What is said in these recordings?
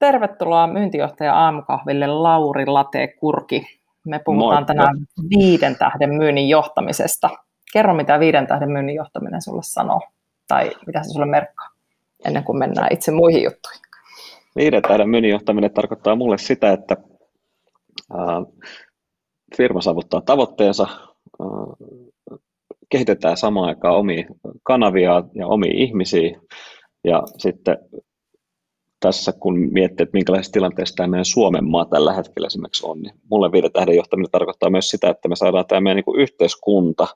Tervetuloa myyntijohtaja aamukahville Lauri Late Kurki. Me puhutaan Moikka. tänään viiden tähden myynnin johtamisesta. Kerro, mitä viiden tähden myynnin johtaminen sulle sanoo, tai mitä se sulle merkkaa, ennen kuin mennään itse muihin juttuihin. Viiden tähden myynnin johtaminen tarkoittaa mulle sitä, että firma saavuttaa tavoitteensa, kehitetään samaan aikaan omia kanavia ja omia ihmisiä, ja sitten tässä kun miettii, että minkälaisessa tilanteessa tämä meidän Suomen maa tällä hetkellä esimerkiksi on, niin mulle viiden tähden johtaminen tarkoittaa myös sitä, että me saadaan tämä meidän niin yhteiskunta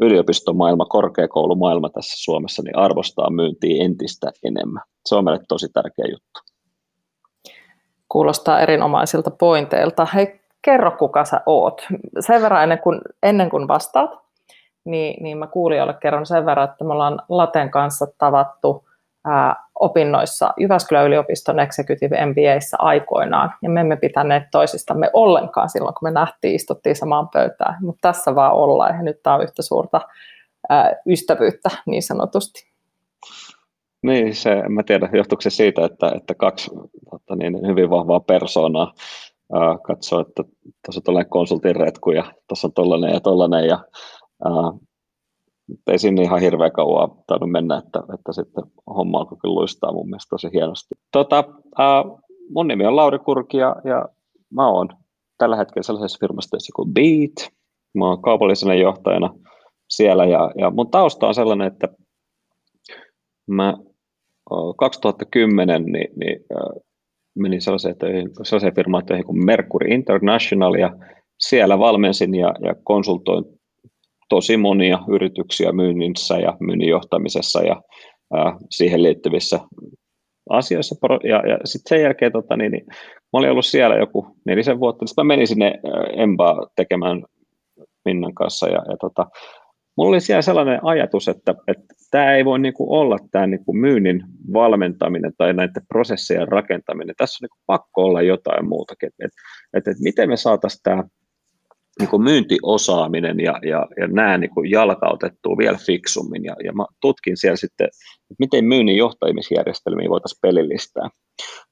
yliopistomaailma, korkeakoulumaailma tässä Suomessa niin arvostaa myyntiä entistä enemmän. Se on meille tosi tärkeä juttu. Kuulostaa erinomaisilta pointeilta. Hei, kerro kuka sä oot. Sen verran ennen kuin, ennen kuin vastaat, niin, niin mä kuulijoille kerron sen verran, että me ollaan Laten kanssa tavattu opinnoissa Jyväskylän yliopiston Executive MBAissa aikoinaan, ja me emme pitäneet toisistamme ollenkaan silloin, kun me nähtiin, istuttiin samaan pöytään, mutta tässä vaan ollaan, ja nyt tämä on yhtä suurta ystävyyttä niin sanotusti. Niin, se, en mä tiedä, johtuuko se siitä, että, että kaksi tota niin, hyvin vahvaa persoonaa ää, katsoo, että tuossa on tuollainen konsultin retku ja tuossa on tollainen ja tollainen ja ää, ei sinne ihan hirveän kauan tainnut mennä, että, että sitten homma alkoi kyllä luistaa mun mielestä tosi hienosti. Tota, ää, mun nimi on Lauri Kurki ja, ja mä oon tällä hetkellä sellaisessa firmassa töissä kuin Beat. Mä oon kaupallisena johtajana siellä ja, ja mun tausta on sellainen, että mä 2010 niin, niin äh, menin sellaiseen, töihin, sellaiseen firmaan töihin kuin Mercury International ja siellä valmensin ja, ja konsultoin tosi monia yrityksiä myynnissä ja myynnin johtamisessa ja ää, siihen liittyvissä asioissa. Ja, ja sitten sen jälkeen tota, niin, niin, mä olin ollut siellä joku nelisen vuotta, sitten mä menin sinne Embaa tekemään Minnan kanssa ja, ja tota, mulla oli siellä sellainen ajatus, että, että tämä ei voi niinku olla tämä niinku myynnin valmentaminen tai näiden prosessien rakentaminen. Tässä on niinku pakko olla jotain muutakin. Että et, et, et miten me saataisiin tämä niin kuin myyntiosaaminen ja, ja, ja nämä niin kuin jalkautettua vielä fiksummin. Ja, ja mä tutkin siellä sitten, että miten myynnin johtamisjärjestelmiä voitaisiin pelillistää.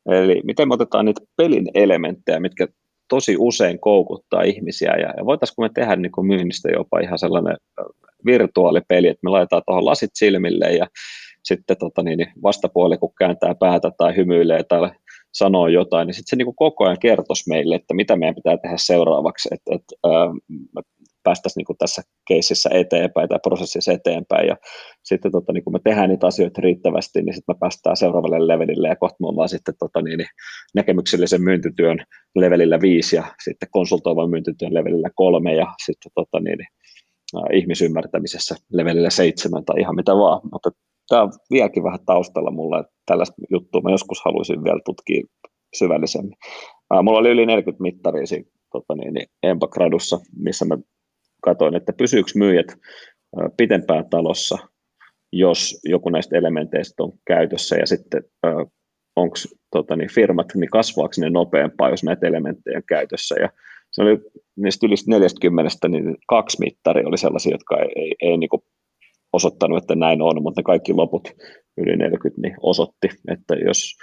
Eli miten me otetaan niitä pelin elementtejä, mitkä tosi usein koukuttaa ihmisiä, ja, ja voitaisiinko me tehdä niin kuin myynnistä jopa ihan sellainen virtuaalipeli, että me laitetaan tuohon lasit silmille, ja sitten tota niin, vastapuoli, kun kääntää päätä tai hymyilee tai sanoo jotain, niin sitten se niin kuin koko ajan kertoisi meille, että mitä meidän pitää tehdä seuraavaksi, että, että äh, päästäisiin niin tässä keississä eteenpäin tai prosessissa eteenpäin, ja sitten tota, niin kun me tehdään niitä asioita riittävästi, niin sitten me päästään seuraavalle levelille, ja kohta me ollaan sitten tota, niin, näkemyksellisen myyntityön levelillä viisi, ja sitten konsultoivan myyntityön levelillä kolme, ja sitten tota, niin, äh, ihmisymmärtämisessä levelillä seitsemän tai ihan mitä vaan, mutta tämä on vieläkin vähän taustalla mulla, että tällaista juttua. Mä joskus haluaisin vielä tutkia syvällisemmin. Ää, mulla oli yli 40 mittaria siinä tota niin, niin Empagradussa, missä mä katsoin, että pysyykö myyjät ää, pitempään talossa, jos joku näistä elementeistä on käytössä, ja sitten onko tota, niin, firmat, niin kasvaako ne nopeampaa, jos näitä elementtejä on käytössä, ja se oli niistä yli 40, niin kaksi mittaria oli sellaisia, jotka ei, ei, ei niin osoittanut, että näin on, mutta ne kaikki loput yli 40 niin osoitti, että jos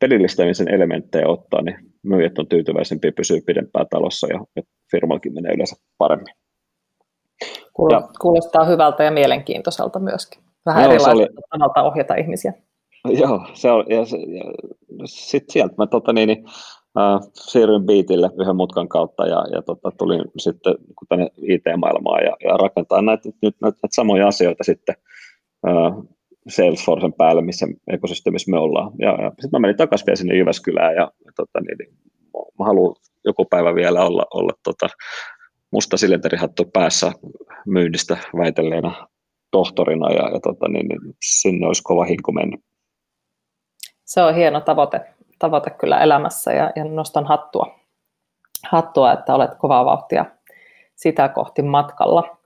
pelillistämisen elementtejä ottaa, niin myyjät on tyytyväisempiä ja pysyy pidempään talossa ja, ja firmallakin menee yleensä paremmin. Kuulostaa hyvältä ja mielenkiintoiselta myöskin. Vähän erilaista oli... tavalta ohjata ihmisiä. Joo, se on, ja, ja sitten sieltä mä tota, niin, niin siirryin Beatille yhden mutkan kautta ja, ja tota, tulin sitten tänne IT-maailmaan ja, ja rakentaa näitä, nyt, näitä, näitä samoja asioita sitten äh, Salesforcen päälle, missä ekosysteemissä me ollaan. Ja, ja sitten mä menin takaisin vielä sinne Jyväskylään ja, ja tota, niin, niin, mä haluan joku päivä vielä olla, olla tota, musta silenterihattu päässä myynnistä väitelleenä tohtorina ja, ja tota, niin, niin, sinne olisi kova hinku mennä. Se on hieno tavoite tavoite kyllä elämässä ja, ja nostan hattua, hattua, että olet kovaa vauhtia sitä kohti matkalla.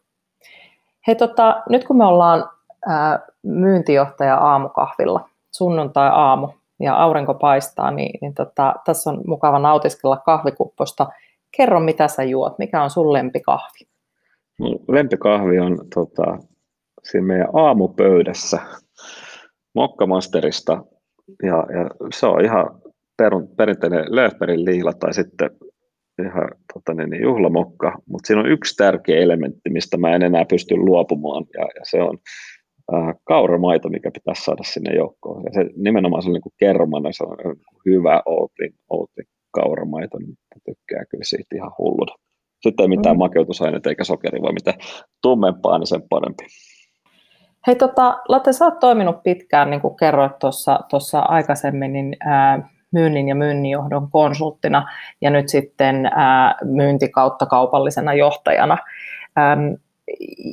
Hei, tota, nyt kun me ollaan ää, myyntijohtaja aamukahvilla, sunnuntai-aamu, ja aurinko paistaa, niin, niin tota, tässä on mukava nautiskella kahvikupposta. Kerro, mitä sä juot, mikä on sun lempikahvi? Mun lempikahvi on tota, siinä meidän aamupöydässä Mokkamasterista, ja, ja se on ihan perun, perinteinen Löfberin liila tai sitten ihan tota, niin, niin, juhlamokka, mutta siinä on yksi tärkeä elementti, mistä mä en enää pysty luopumaan, ja, ja se on äh, kauramaito, mikä pitäisi saada sinne joukkoon. Ja se nimenomaan se on niin kermana, se on hyvä outin, outin kauramaito, niin tykkää kyllä siitä ihan hulluna. Sitten ei mitään mm. makeutusaineita eikä sokeri, vaan mitä tummempaa, niin sen parempi. Hei tota, Latte, sä oot toiminut pitkään, niin kuin kerroit tuossa aikaisemmin, niin ää, myynnin ja myynninjohdon konsulttina ja nyt sitten myynti kautta kaupallisena johtajana.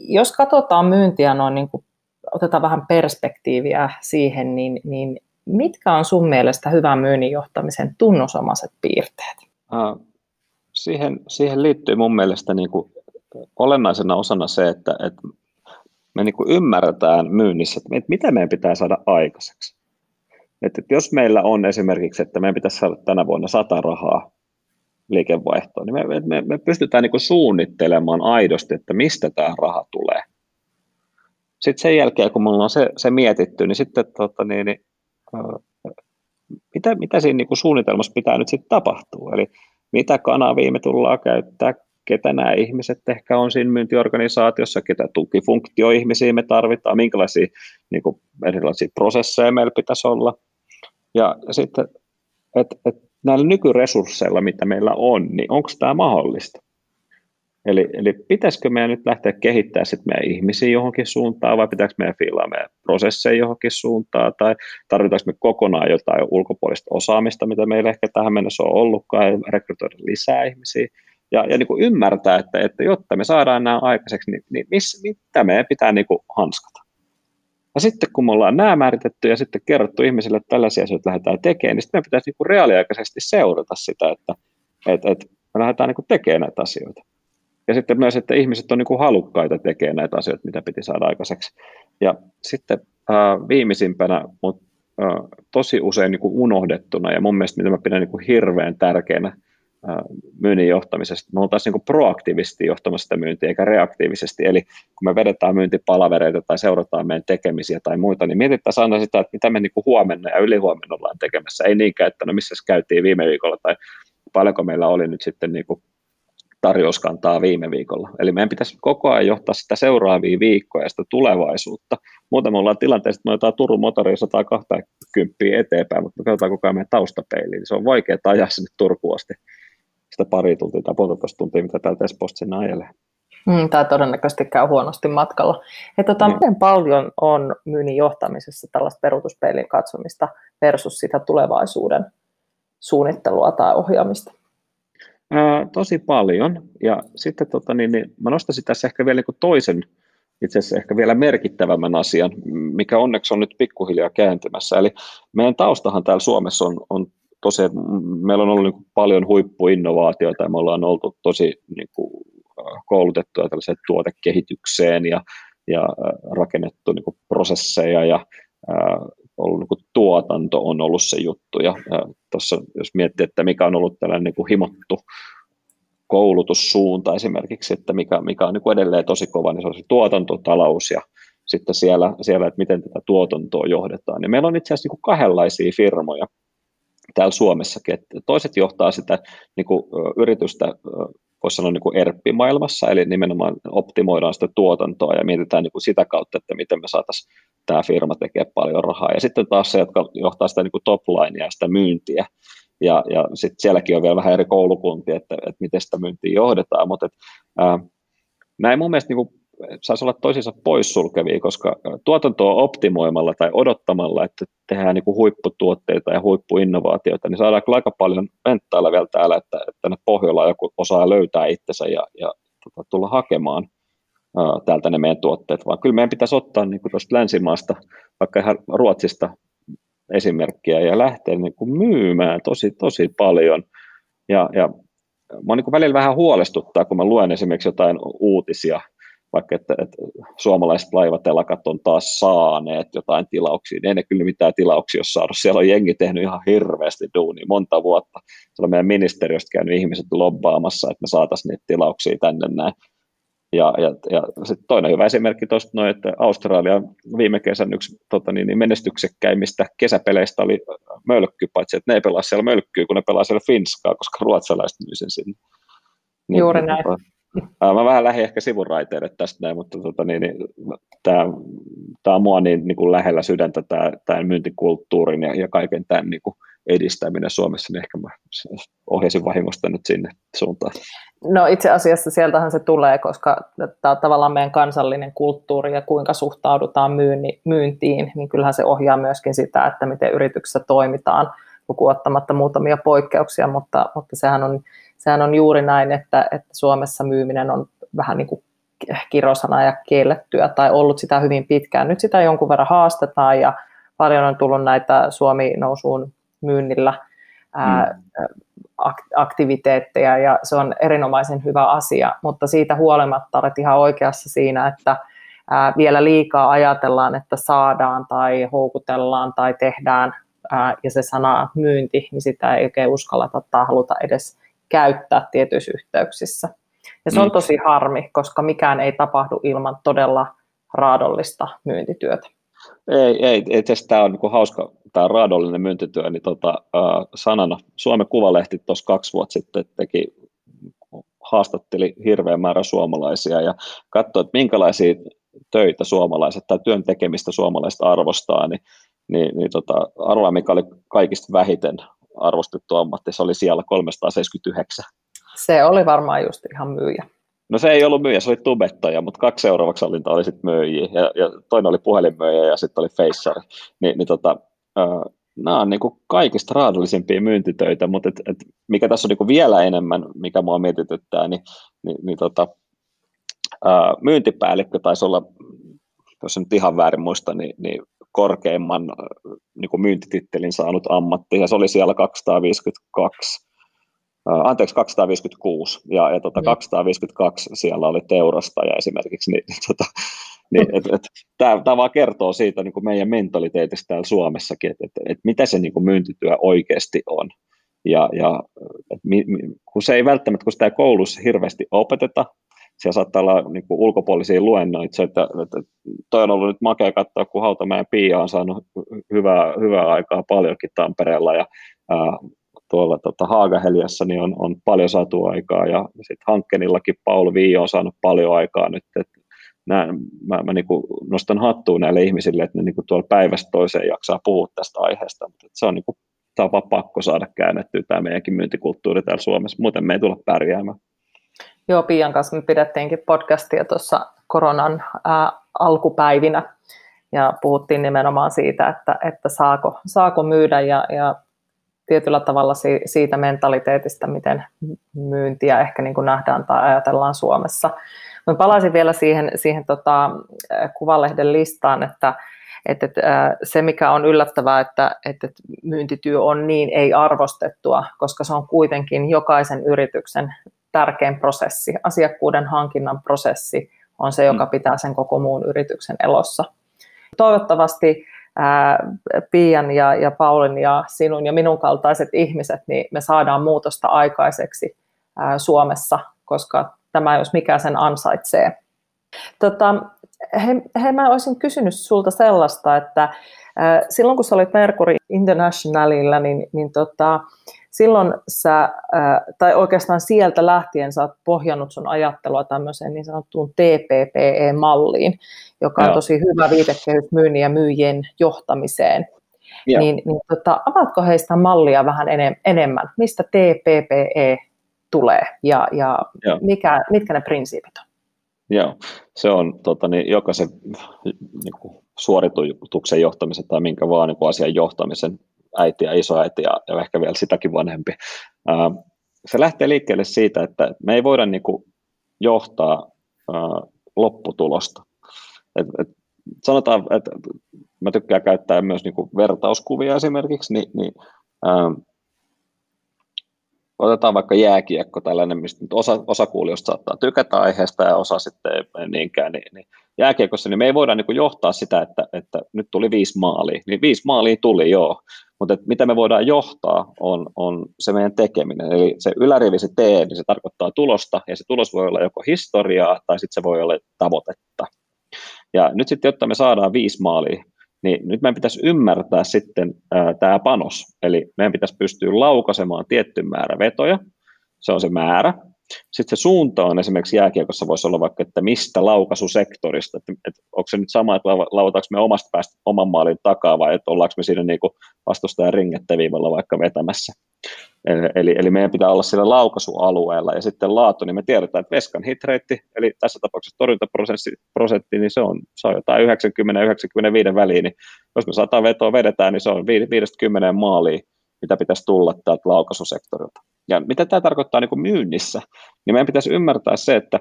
Jos katsotaan myyntiä noin niin kuin otetaan vähän perspektiiviä siihen, niin, niin mitkä on sun mielestä hyvän myynnin johtamisen tunnusomaiset piirteet? siihen, siihen liittyy mun mielestä niin kuin olennaisena osana se, että, että me niin kuin ymmärretään myynnissä, että mitä meidän pitää saada aikaiseksi. Että, jos meillä on esimerkiksi, että meidän pitäisi saada tänä vuonna 100 rahaa liikevaihtoa, niin me, me, me pystytään niin suunnittelemaan aidosti, että mistä tämä raha tulee. Sitten sen jälkeen, kun mulla on se, se mietitty, niin sitten tota, niin, niin, mitä, mitä siinä niin kuin suunnitelmassa pitää nyt sitten tapahtua. Eli mitä kanavia me tullaan käyttää, ketä nämä ihmiset ehkä on siinä myyntiorganisaatiossa, ketä tukifunktioihmisiä me tarvitaan, minkälaisia niin kuin erilaisia prosesseja meillä pitäisi olla. Ja sitten, että et näillä nykyresursseilla, mitä meillä on, niin onko tämä mahdollista? Eli, eli pitäisikö meidän nyt lähteä kehittämään sit meidän ihmisiä johonkin suuntaan vai pitääkö meidän fiilaa meidän prosesseja johonkin suuntaan tai tarvitaanko me kokonaan jotain ulkopuolista osaamista, mitä meillä ehkä tähän mennessä on ollutkaan ja rekrytoida lisää ihmisiä ja, ja niin kuin ymmärtää, että, että jotta me saadaan nämä aikaiseksi, niin, niin miss, mitä meidän pitää niin kuin hanskata. Ja sitten kun me ollaan nämä määritetty ja sitten kerrottu ihmisille, että tällaisia asioita lähdetään tekemään, niin sitten meidän pitäisi niin kuin reaaliaikaisesti seurata sitä, että, että, että me lähdetään niin kuin tekemään näitä asioita. Ja sitten myös, että ihmiset on niin kuin halukkaita tekemään näitä asioita, mitä piti saada aikaiseksi. Ja sitten äh, viimeisimpänä, mutta tosi usein niin kuin unohdettuna ja mun mielestä mitä mä pidän niin kuin hirveän tärkeänä myynnin johtamisesta, me oltaisiin niin proaktiivisesti johtamassa sitä myyntiä eikä reaktiivisesti. Eli kun me vedetään myyntipalavereita tai seurataan meidän tekemisiä tai muita, niin mietitään aina sitä, että mitä me niin kuin huomenna ja ylihuomenna ollaan tekemässä. Ei niinkään, että no missä käytiin viime viikolla tai paljonko meillä oli nyt sitten niin kuin tarjouskantaa viime viikolla. Eli meidän pitäisi koko ajan johtaa sitä seuraavia viikkoja ja sitä tulevaisuutta. Muuten me ollaan tilanteessa, että me otetaan Turun motori 120 eteenpäin, mutta me katsotaan koko ajan meidän taustapeiliin. Niin se on vaikea ajaa sinne Turkuun asti sitä pari tuntia tai puolitoista tuntia, mitä täältä Espoosta sinne ajelee. Mm, tämä todennäköisesti käy huonosti matkalla. Et tota, mm. Miten paljon on myynnin johtamisessa tällaista peruutuspeilin katsomista versus sitä tulevaisuuden suunnittelua tai ohjaamista? Ää, tosi paljon. Ja sitten tota, niin, niin, mä nostaisin tässä ehkä vielä niin toisen, itse asiassa ehkä vielä merkittävämmän asian, mikä onneksi on nyt pikkuhiljaa kääntymässä. Eli meidän taustahan täällä Suomessa on, on tosiaan, meillä on ollut niin paljon huippuinnovaatioita ja me ollaan oltu tosi niin kuin, koulutettuja tällaiseen tuotekehitykseen ja, ja rakennettu niin kuin prosesseja ja ollut niin kuin tuotanto on ollut se juttu. Ja, tuossa, jos miettii, että mikä on ollut tällainen niin kuin himottu koulutussuunta esimerkiksi, että mikä, mikä on niin kuin edelleen tosi kova, niin se on se tuotantotalous ja sitten siellä, siellä että miten tätä tuotantoa johdetaan. Ja meillä on itse asiassa niin kuin kahdenlaisia firmoja täällä Suomessakin, että toiset johtaa sitä niin kuin, yritystä voisi sanoa niin kuin ERP-maailmassa, eli nimenomaan optimoidaan sitä tuotantoa ja mietitään niin kuin sitä kautta, että miten me saataisiin tämä firma tekee paljon rahaa. Ja sitten taas se, jotka johtaa sitä niin kuin ja sitä myyntiä, ja, ja sitten sielläkin on vielä vähän eri koulukuntia, että, että miten sitä myyntiä johdetaan, mutta et, ää, näin mun mielestä niin kuin saisi olla toisiinsa poissulkevia, koska tuotantoa optimoimalla tai odottamalla, että tehdään niin kuin huipputuotteita ja huippuinnovaatioita, niin saadaan aika paljon penttailla vielä täällä, että, että ne Pohjola joku osaa löytää itsensä ja, ja tota, tulla hakemaan ää, täältä ne meidän tuotteet, vaan kyllä meidän pitäisi ottaa niin kuin tuosta länsimaasta, vaikka ihan Ruotsista esimerkkiä ja lähteä niin kuin myymään tosi, tosi paljon. Ja, ja mä niin välillä vähän huolestuttaa, kun mä luen esimerkiksi jotain uutisia, vaikka että, että suomalaiset laivatelakat on taas saaneet jotain tilauksia, niin ei ne kyllä mitään tilauksia ole saanut. Siellä on jengi tehnyt ihan hirveästi duunia monta vuotta. Siellä on meidän ministeriöstä käynyt ihmiset lobbaamassa, että me saataisiin niitä tilauksia tänne näin. Ja, ja, ja sitten toinen hyvä esimerkki tuosta, no, että Australia viime kesän yksi tota, niin, niin menestyksekkäimmistä kesäpeleistä oli mölkky, paitsi että ne ei pelaa siellä mölkkyä, kun ne pelaa siellä finskaa, koska ruotsalaiset myy sen sinne. Niin, Juuri näin. Tota, Mä vähän lähdin ehkä sivuraiteille tästä näin, mutta tota, niin, niin, tämä, on mua niin, niin kuin lähellä sydäntä, tämä, myyntikulttuurin ja, ja kaiken tämän niin kuin edistäminen Suomessa, niin ehkä mä ohjasin vahingosta nyt sinne suuntaan. No itse asiassa sieltähän se tulee, koska tämä on tavallaan meidän kansallinen kulttuuri ja kuinka suhtaudutaan myyntiin, niin kyllähän se ohjaa myöskin sitä, että miten yrityksessä toimitaan, lukuun ottamatta muutamia poikkeuksia, mutta, mutta sehän on sehän on juuri näin, että, että Suomessa myyminen on vähän niin kuin kirosana ja kiellettyä tai ollut sitä hyvin pitkään. Nyt sitä jonkun verran haastetaan ja paljon on tullut näitä Suomi-nousuun myynnillä ää, mm. aktiviteetteja ja se on erinomaisen hyvä asia, mutta siitä huolimatta olet ihan oikeassa siinä, että ää, vielä liikaa ajatellaan, että saadaan tai houkutellaan tai tehdään ää, ja se sana myynti, niin sitä ei oikein uskalleta tai haluta edes käyttää tietyissä yhteyksissä. Ja se on mm. tosi harmi, koska mikään ei tapahdu ilman todella raadollista myyntityötä. Ei, ei itse asiassa tämä on niin hauska, tämä raadollinen myyntityö, niin tota, äh, sanana Suomen Kuvalehti tuossa kaksi vuotta sitten teki, haastatteli hirveän määrä suomalaisia ja katsoi, että minkälaisia töitä suomalaiset tai työn tekemistä suomalaiset arvostaa, niin, niin, niin tota, arvaa, mikä oli kaikista vähiten arvostettu ammatti, se oli siellä 379. Se oli varmaan just ihan myyjä. No se ei ollut myyjä, se oli tubettaja, mutta kaksi seuraavaksi alinta oli sitten myyjiä, ja, ja toinen oli puhelinmyyjä ja sitten oli feissari. Ni, niin tota, äh, nämä on niinku kaikista raadollisimpia myyntitöitä, mutta et, et mikä tässä on niinku vielä enemmän, mikä mua mietityttää, niin, niin, niin tota, äh, myyntipäällikkö taisi olla, jos en nyt ihan väärin muista, niin, niin korkeimman niin kuin myyntitittelin saanut ammatti, ja se oli siellä 252, anteeksi 256, ja, ja tota, mm. 252 siellä oli teurastaja esimerkiksi, niin, tota, niin et, et, tämä vaan kertoo siitä niin kuin meidän mentaliteetistä täällä Suomessakin, että et, et mitä se niin kuin myyntityö oikeasti on. Ja, ja et, mi, kun se ei välttämättä, kun sitä ei koulussa hirveästi opeteta, siellä saattaa olla niin kuin ulkopuolisia luennoita, että, että toi on ollut nyt makea katsoa, kun Hautamäen Pia on saanut hyvää, hyvää aikaa paljonkin Tampereella ja ää, tuolla tota, Haagaheliassa niin on, on paljon saatu aikaa ja sitten Hankkenillakin Paul Viio on saanut paljon aikaa nyt, että näin, mä, mä niin kuin nostan hattuun näille ihmisille, että ne niin kuin tuolla päivästä toiseen jaksaa puhua tästä aiheesta, mutta se on, niin kuin, tämä on vaan pakko saada käännettyä tämä meidänkin myyntikulttuuri täällä Suomessa, muuten me ei tulla pärjäämään. Joo, Pian kanssa me pidettiinkin podcastia tuossa koronan ää, alkupäivinä ja puhuttiin nimenomaan siitä, että, että saako, saako myydä ja, ja tietyllä tavalla si, siitä mentaliteetistä, miten myyntiä ehkä niin kuin nähdään tai ajatellaan Suomessa. Mä palaisin vielä siihen, siihen tota, kuvalehden listaan, että, että, että se mikä on yllättävää, että, että myyntityö on niin ei arvostettua, koska se on kuitenkin jokaisen yrityksen tärkein prosessi, asiakkuuden hankinnan prosessi on se, joka mm. pitää sen koko muun yrityksen elossa. Toivottavasti ää, Pian ja, ja Paulin ja sinun ja minun kaltaiset ihmiset, niin me saadaan muutosta aikaiseksi ää, Suomessa, koska tämä jos mikä sen ansaitsee. Tota, he, he, mä olisin kysynyt sulta sellaista, että ää, silloin kun sä olit Mercury Internationalilla, niin, niin tota, silloin sä, tai oikeastaan sieltä lähtien sä oot pohjannut sun ajattelua tämmöiseen niin sanottuun TPPE-malliin, joka on Joo. tosi hyvä viitekehys myynnin ja myyjien johtamiseen. Joo. Niin, niin tota, avaatko heistä mallia vähän enem, enemmän? Mistä TPPE tulee ja, ja mikä, mitkä ne prinsiipit on? Joo, se on tota, niin, jokaisen niin kuin, suorituksen johtamisen tai minkä vaan niin kuin, asian johtamisen äiti ja isoäiti ja, ja ehkä vielä sitäkin vanhempi. Ää, se lähtee liikkeelle siitä, että me ei voida niin kuin, johtaa ää, lopputulosta. Et, et, sanotaan, että mä tykkään käyttää myös niin kuin vertauskuvia esimerkiksi, niin, niin ähm, otetaan vaikka jääkiekko, tällainen, mistä osa, osa kuulijoista saattaa tykätä aiheesta ja osa sitten ei niinkään, niin, niin jääkiekossa niin me ei voida niin kuin johtaa sitä, että, että nyt tuli viisi maalia, niin viisi maalia tuli joo, mutta mitä me voidaan johtaa on, on se meidän tekeminen, eli se ylärivi, se T, niin se tarkoittaa tulosta, ja se tulos voi olla joko historiaa tai sitten se voi olla tavoitetta. Ja nyt sitten, jotta me saadaan viisi maalia, niin nyt meidän pitäisi ymmärtää sitten tämä panos. Eli meidän pitäisi pystyä laukaisemaan tietty määrä vetoja, se on se määrä. Sitten se suunta on esimerkiksi jääkiekossa voisi olla vaikka, että mistä laukaisusektorista, että, että onko se nyt sama, että lauvataanko me omasta päästä oman maalin takaa vai että ollaanko me siinä niin vastustajan ringetteviivalla vaikka vetämässä. Eli, eli meidän pitää olla sillä laukaisualueella ja sitten laatu, niin me tiedetään, että veskan hitreitti, eli tässä tapauksessa torjuntaprosentti, niin se on, se on jotain 90-95 väliin, niin jos me 100 vetoa vedetään, niin se on 50 maaliin, mitä pitäisi tulla täältä laukaisusektorilta. Ja mitä tämä tarkoittaa niin kuin myynnissä, niin meidän pitäisi ymmärtää se, että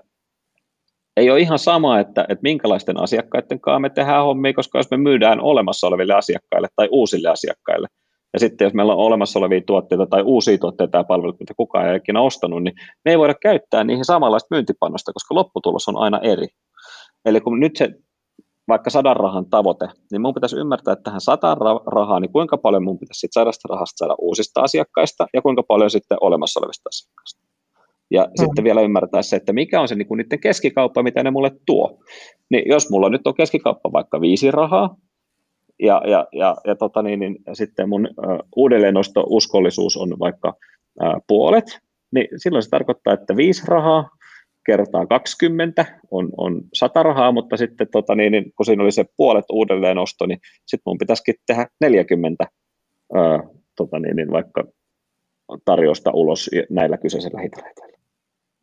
ei ole ihan sama, että, että minkälaisten asiakkaiden kanssa me tehdään hommia, koska jos me myydään olemassa oleville asiakkaille tai uusille asiakkaille, ja sitten jos meillä on olemassa olevia tuotteita tai uusia tuotteita tai palveluita, mitä kukaan ei ikinä ostanut, niin me ei voida käyttää niihin samanlaista myyntipanosta, koska lopputulos on aina eri. Eli kun nyt se vaikka sadan rahan tavoite, niin mun pitäisi ymmärtää, että tähän sataan rahaa, niin kuinka paljon mun pitäisi sitten sadasta rahasta saada uusista asiakkaista ja kuinka paljon sitten olemassa olevista asiakkaista. Ja mm. sitten vielä ymmärtää se, että mikä on se niin kuin niiden keskikauppa, mitä ne mulle tuo. Niin jos mulla nyt on keskikauppa vaikka viisi rahaa, ja, ja, ja, ja, tota niin, niin, sitten mun uh, uudelleennosto-uskollisuus on vaikka uh, puolet, niin silloin se tarkoittaa, että viisi rahaa kertaa 20 on, on 100 rahaa, mutta sitten tota niin, niin, kun siinä oli se puolet uudelleenosto, niin sitten mun pitäisikin tehdä 40 ää, tota niin, niin, vaikka tarjosta ulos näillä kyseisillä hitreiteillä.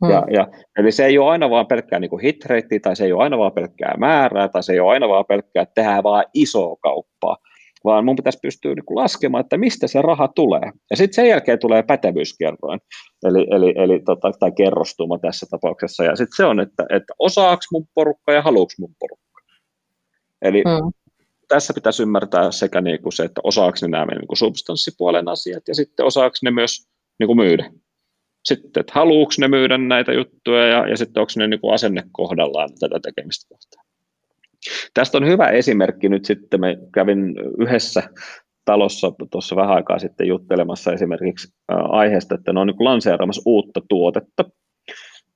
Hmm. Ja, ja, eli se ei ole aina vaan pelkkää niin hitreitti, tai se ei ole aina vaan pelkkää määrää, tai se ei ole aina vaan pelkkää, että tehdään vaan isoa kauppaa, vaan mun pitäisi pystyä niin laskemaan, että mistä se raha tulee. Ja sitten sen jälkeen tulee pätevyyskerroin, eli, eli, eli tota, tai kerrostuma tässä tapauksessa. Ja sitten se on, että, että osaaks mun porukka ja haluuks mun porukka. Eli hmm. tässä pitäisi ymmärtää sekä niin kuin se, että osaaks ne nämä niin kuin substanssipuolen asiat, ja sitten osaaks ne myös niin kuin myydä. Sitten, että haluuks ne myydä näitä juttuja, ja, ja sitten onko ne niin kuin asenne kohdallaan tätä tekemistä kohtaan. Tästä on hyvä esimerkki. Nyt sitten, me kävin yhdessä talossa tuossa vähän aikaa sitten juttelemassa esimerkiksi aiheesta, että ne on niin lanseeraamassa uutta tuotetta,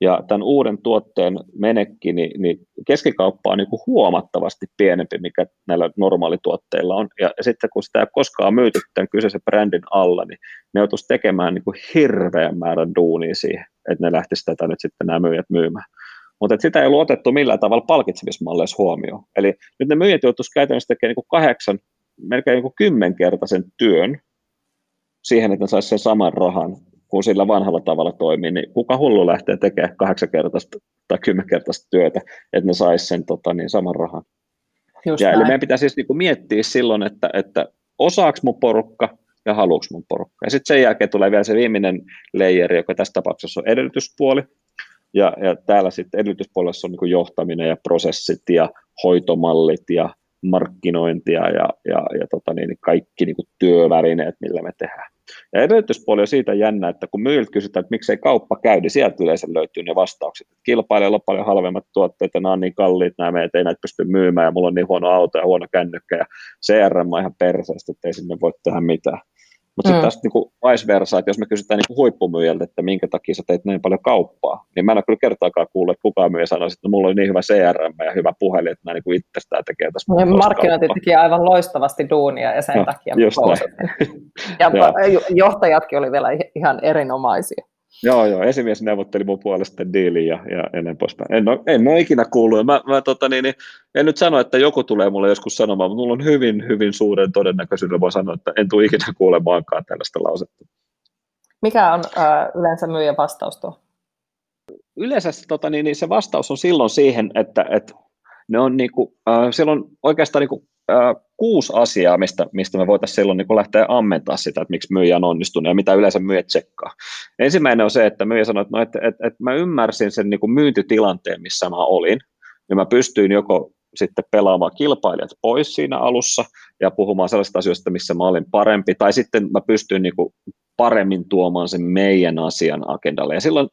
ja tämän uuden tuotteen menekki, niin, niin keskikauppa on niin kuin huomattavasti pienempi, mikä näillä normaalituotteilla on. Ja, sitten kun sitä ei koskaan myyty tämän kyseisen brändin alla, niin ne joutuisi tekemään niin kuin hirveän määrän duunia siihen, että ne lähtisivät tätä nyt sitten nämä myyjät myymään mutta sitä ei ollut otettu millään tavalla palkitsemismalleissa huomioon. Eli nyt ne myyjät joutuisivat käytännössä tekemään niin kuin kahdeksan, melkein niin kuin kymmenkertaisen työn siihen, että ne saisi sen saman rahan, kun sillä vanhalla tavalla toimii, niin kuka hullu lähtee tekemään kahdeksankertaista tai kymmenkertaista työtä, että ne saisi sen tota, niin saman rahan. Just ja, eli meidän pitää siis niin kuin miettiä silloin, että, että osaako mun porukka ja haluuks mun porukka. Ja sitten sen jälkeen tulee vielä se viimeinen leijeri, joka tässä tapauksessa on edellytyspuoli, ja, ja täällä sitten edellytyspuolessa on niin johtaminen ja prosessit ja hoitomallit ja markkinointia ja, ja, ja tota niin, kaikki niin työvälineet, millä me tehdään. Ja edellytyspuoli on siitä jännä, että kun myyjiltä kysytään, että miksei kauppa käy, niin sieltä yleensä löytyy ne vastaukset. Kilpailijalla on paljon halvemmat tuotteet ja nämä on niin kalliit, nämä meitä ei näitä pysty myymään ja mulla on niin huono auto ja huono kännykkä ja CRM on ihan perseestä, että ei sinne voi tehdä mitään. Mutta sitten mm. taas niin vice versa, että jos me kysytään niin huippumyyjältä, että minkä takia sä teit näin paljon kauppaa, niin mä en ole kyllä kertaakaan kuullut, että kukaan myyjä sanoisi, että mulla oli niin hyvä CRM ja hyvä puhelin, että mä niin itsestään tekee tässä. Markkinointi teki aivan loistavasti duunia ja sen no, takia Ja johtajatkin oli vielä ihan erinomaisia. Joo, joo, esimies neuvotteli mun puolesta diilin ja, ja, ja näin poispäin. En ole, en ole ikinä kuullut. Mä, mä tota, niin, niin, en nyt sano, että joku tulee mulle joskus sanomaan, mutta mulla on hyvin, hyvin suuren todennäköisyydellä voi sanoa, että en tule ikinä kuulemaankaan tällaista lausetta. Mikä on äh, yleensä myyjän vastaus tuo? Yleensä tota, niin, niin se vastaus on silloin siihen, että, että ne on niinku, äh, silloin oikeastaan niinku, äh, kuusi asiaa, mistä, mistä me voitaisiin silloin niin lähteä ammentaa sitä, että miksi myyjä on onnistunut ja mitä yleensä myyjä tsekkaa. Ensimmäinen on se, että myyjä sanoi, että, no, että, että, että mä ymmärsin sen niin kuin myyntitilanteen, missä mä olin, ja mä pystyin joko sitten pelaamaan kilpailijat pois siinä alussa ja puhumaan sellaisista asioista, missä mä olin parempi, tai sitten mä pystyin niin kuin paremmin tuomaan sen meidän asian agendalle. Ja silloin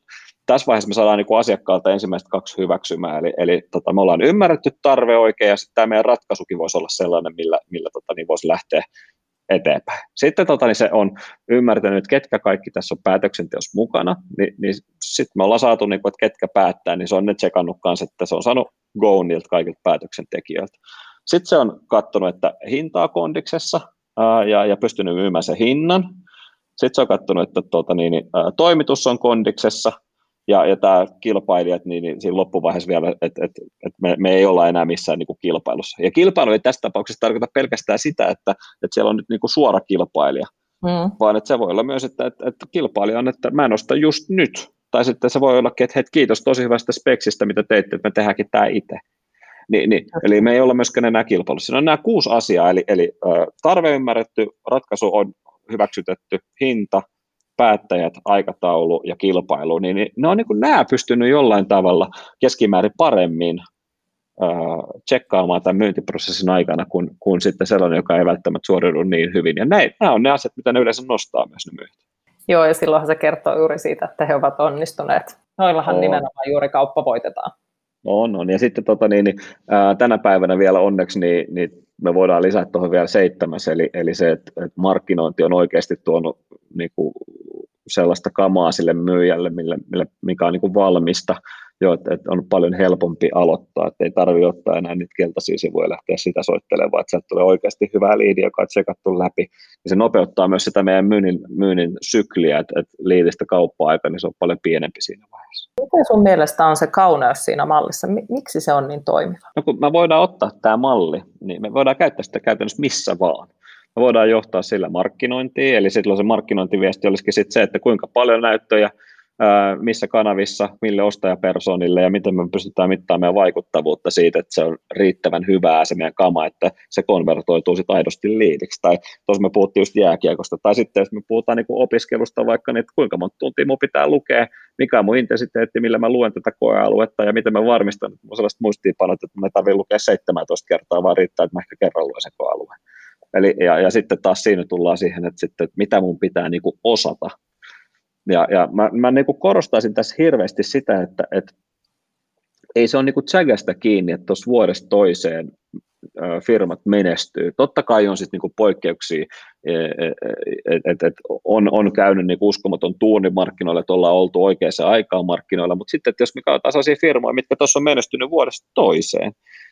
tässä vaiheessa me saadaan niin asiakkaalta ensimmäistä kaksi hyväksymää, eli, eli tota, me ollaan ymmärretty tarve oikein, ja sitten tämä meidän ratkaisukin voisi olla sellainen, millä, millä tota, niin voisi lähteä eteenpäin. Sitten tota, niin se on ymmärtänyt, ketkä kaikki tässä on päätöksenteossa mukana, niin, niin sitten me ollaan saatu, niin kuin, että ketkä päättää, niin se on ne tsekannut kanssa, että se on saanut go niiltä kaikilta päätöksentekijöiltä. Sitten se on katsonut, että hintaa kondiksessa ää, ja, ja pystynyt myymään sen hinnan. Sitten se on katsonut, että tuota, niin, toimitus on kondiksessa, ja, ja tämä kilpailijat, niin, niin siinä loppuvaiheessa vielä, että et, et me, me ei olla enää missään niin kuin kilpailussa. Ja kilpailu ei tässä tapauksessa tarkoita pelkästään sitä, että, että siellä on nyt niin kuin suora kilpailija, mm. vaan että se voi olla myös, että, että, että kilpailija on, että mä nostan just nyt. Tai sitten se voi olla, että hei, kiitos tosi hyvästä speksistä, mitä teitte, että me tehdäänkin tämä itse. Ni, niin. Eli me ei olla myöskään enää kilpailussa. Siinä on nämä kuusi asiaa, eli, eli tarve ymmärretty, ratkaisu on hyväksytetty, hinta, päättäjät, aikataulu ja kilpailu, niin, ne on niin kuin nämä pystynyt jollain tavalla keskimäärin paremmin tsekkaamaan tämän myyntiprosessin aikana kuin, kuin sitten sellainen, joka ei välttämättä suoriudu niin hyvin. Ja näin, nämä on ne asiat, mitä ne yleensä nostaa myös ne myyjät. Joo, ja silloinhan se kertoo juuri siitä, että he ovat onnistuneet. Noillahan on. nimenomaan juuri kauppa voitetaan. On, on. Ja sitten tota, niin, niin, ää, tänä päivänä vielä onneksi niin, niin me voidaan lisätä tuohon vielä seitsemäs, eli, eli se, että, että markkinointi on oikeasti tuonut niin kuin, sellaista kamaa sille myyjälle, mille, mille, mikä on niin kuin valmista, jo, että, että on paljon helpompi aloittaa, että ei tarvitse ottaa enää niitä keltaisia sivuja ja lähteä sitä soittelemaan, että sieltä tulee oikeasti hyvää liidiä, joka on tsekattu läpi. Ja se nopeuttaa myös sitä meidän myynnin, myynnin sykliä, että, että liidistä kauppa-aika, niin se on paljon pienempi siinä vaiheessa. Miten sun mielestä on se kauneus siinä mallissa? Miksi se on niin toimiva? No kun me voidaan ottaa tämä malli, niin me voidaan käyttää sitä käytännössä missä vaan me voidaan johtaa sillä markkinointiin, eli silloin se markkinointiviesti olisikin sitten se, että kuinka paljon näyttöjä, missä kanavissa, mille ostajapersonille ja miten me pystytään mittaamaan vaikuttavuutta siitä, että se on riittävän hyvää se meidän kama, että se konvertoituu sitten aidosti liidiksi. Tai tuossa me puhuttiin just jääkiekosta, tai sitten jos me puhutaan niin opiskelusta vaikka, niin että kuinka monta tuntia mun pitää lukea, mikä on mun intensiteetti, millä mä luen tätä koealuetta ja miten mä varmistan, että mun sellaista muistiinpanot, että mä tarvitsen lukea 17 kertaa, vaan riittää, että mä ehkä kerran luen sen koealueen. Eli, ja, ja sitten taas siinä tullaan siihen, että, sitten, että mitä mun pitää niin kuin osata. Ja, ja mä, mä niin kuin korostaisin tässä hirveästi sitä, että, että ei se ole niin kuin kiinni, että tuossa vuodesta toiseen firmat menestyy. Totta kai on sitten niinku poikkeuksia, että e, et, et, et on, on käynyt niinku uskomaton tuuni markkinoilla, että ollaan oltu oikeassa aikaan markkinoilla, mutta sitten, että jos me katsotaan sellaisia firmoja, mitkä tuossa on menestynyt vuodesta toiseen,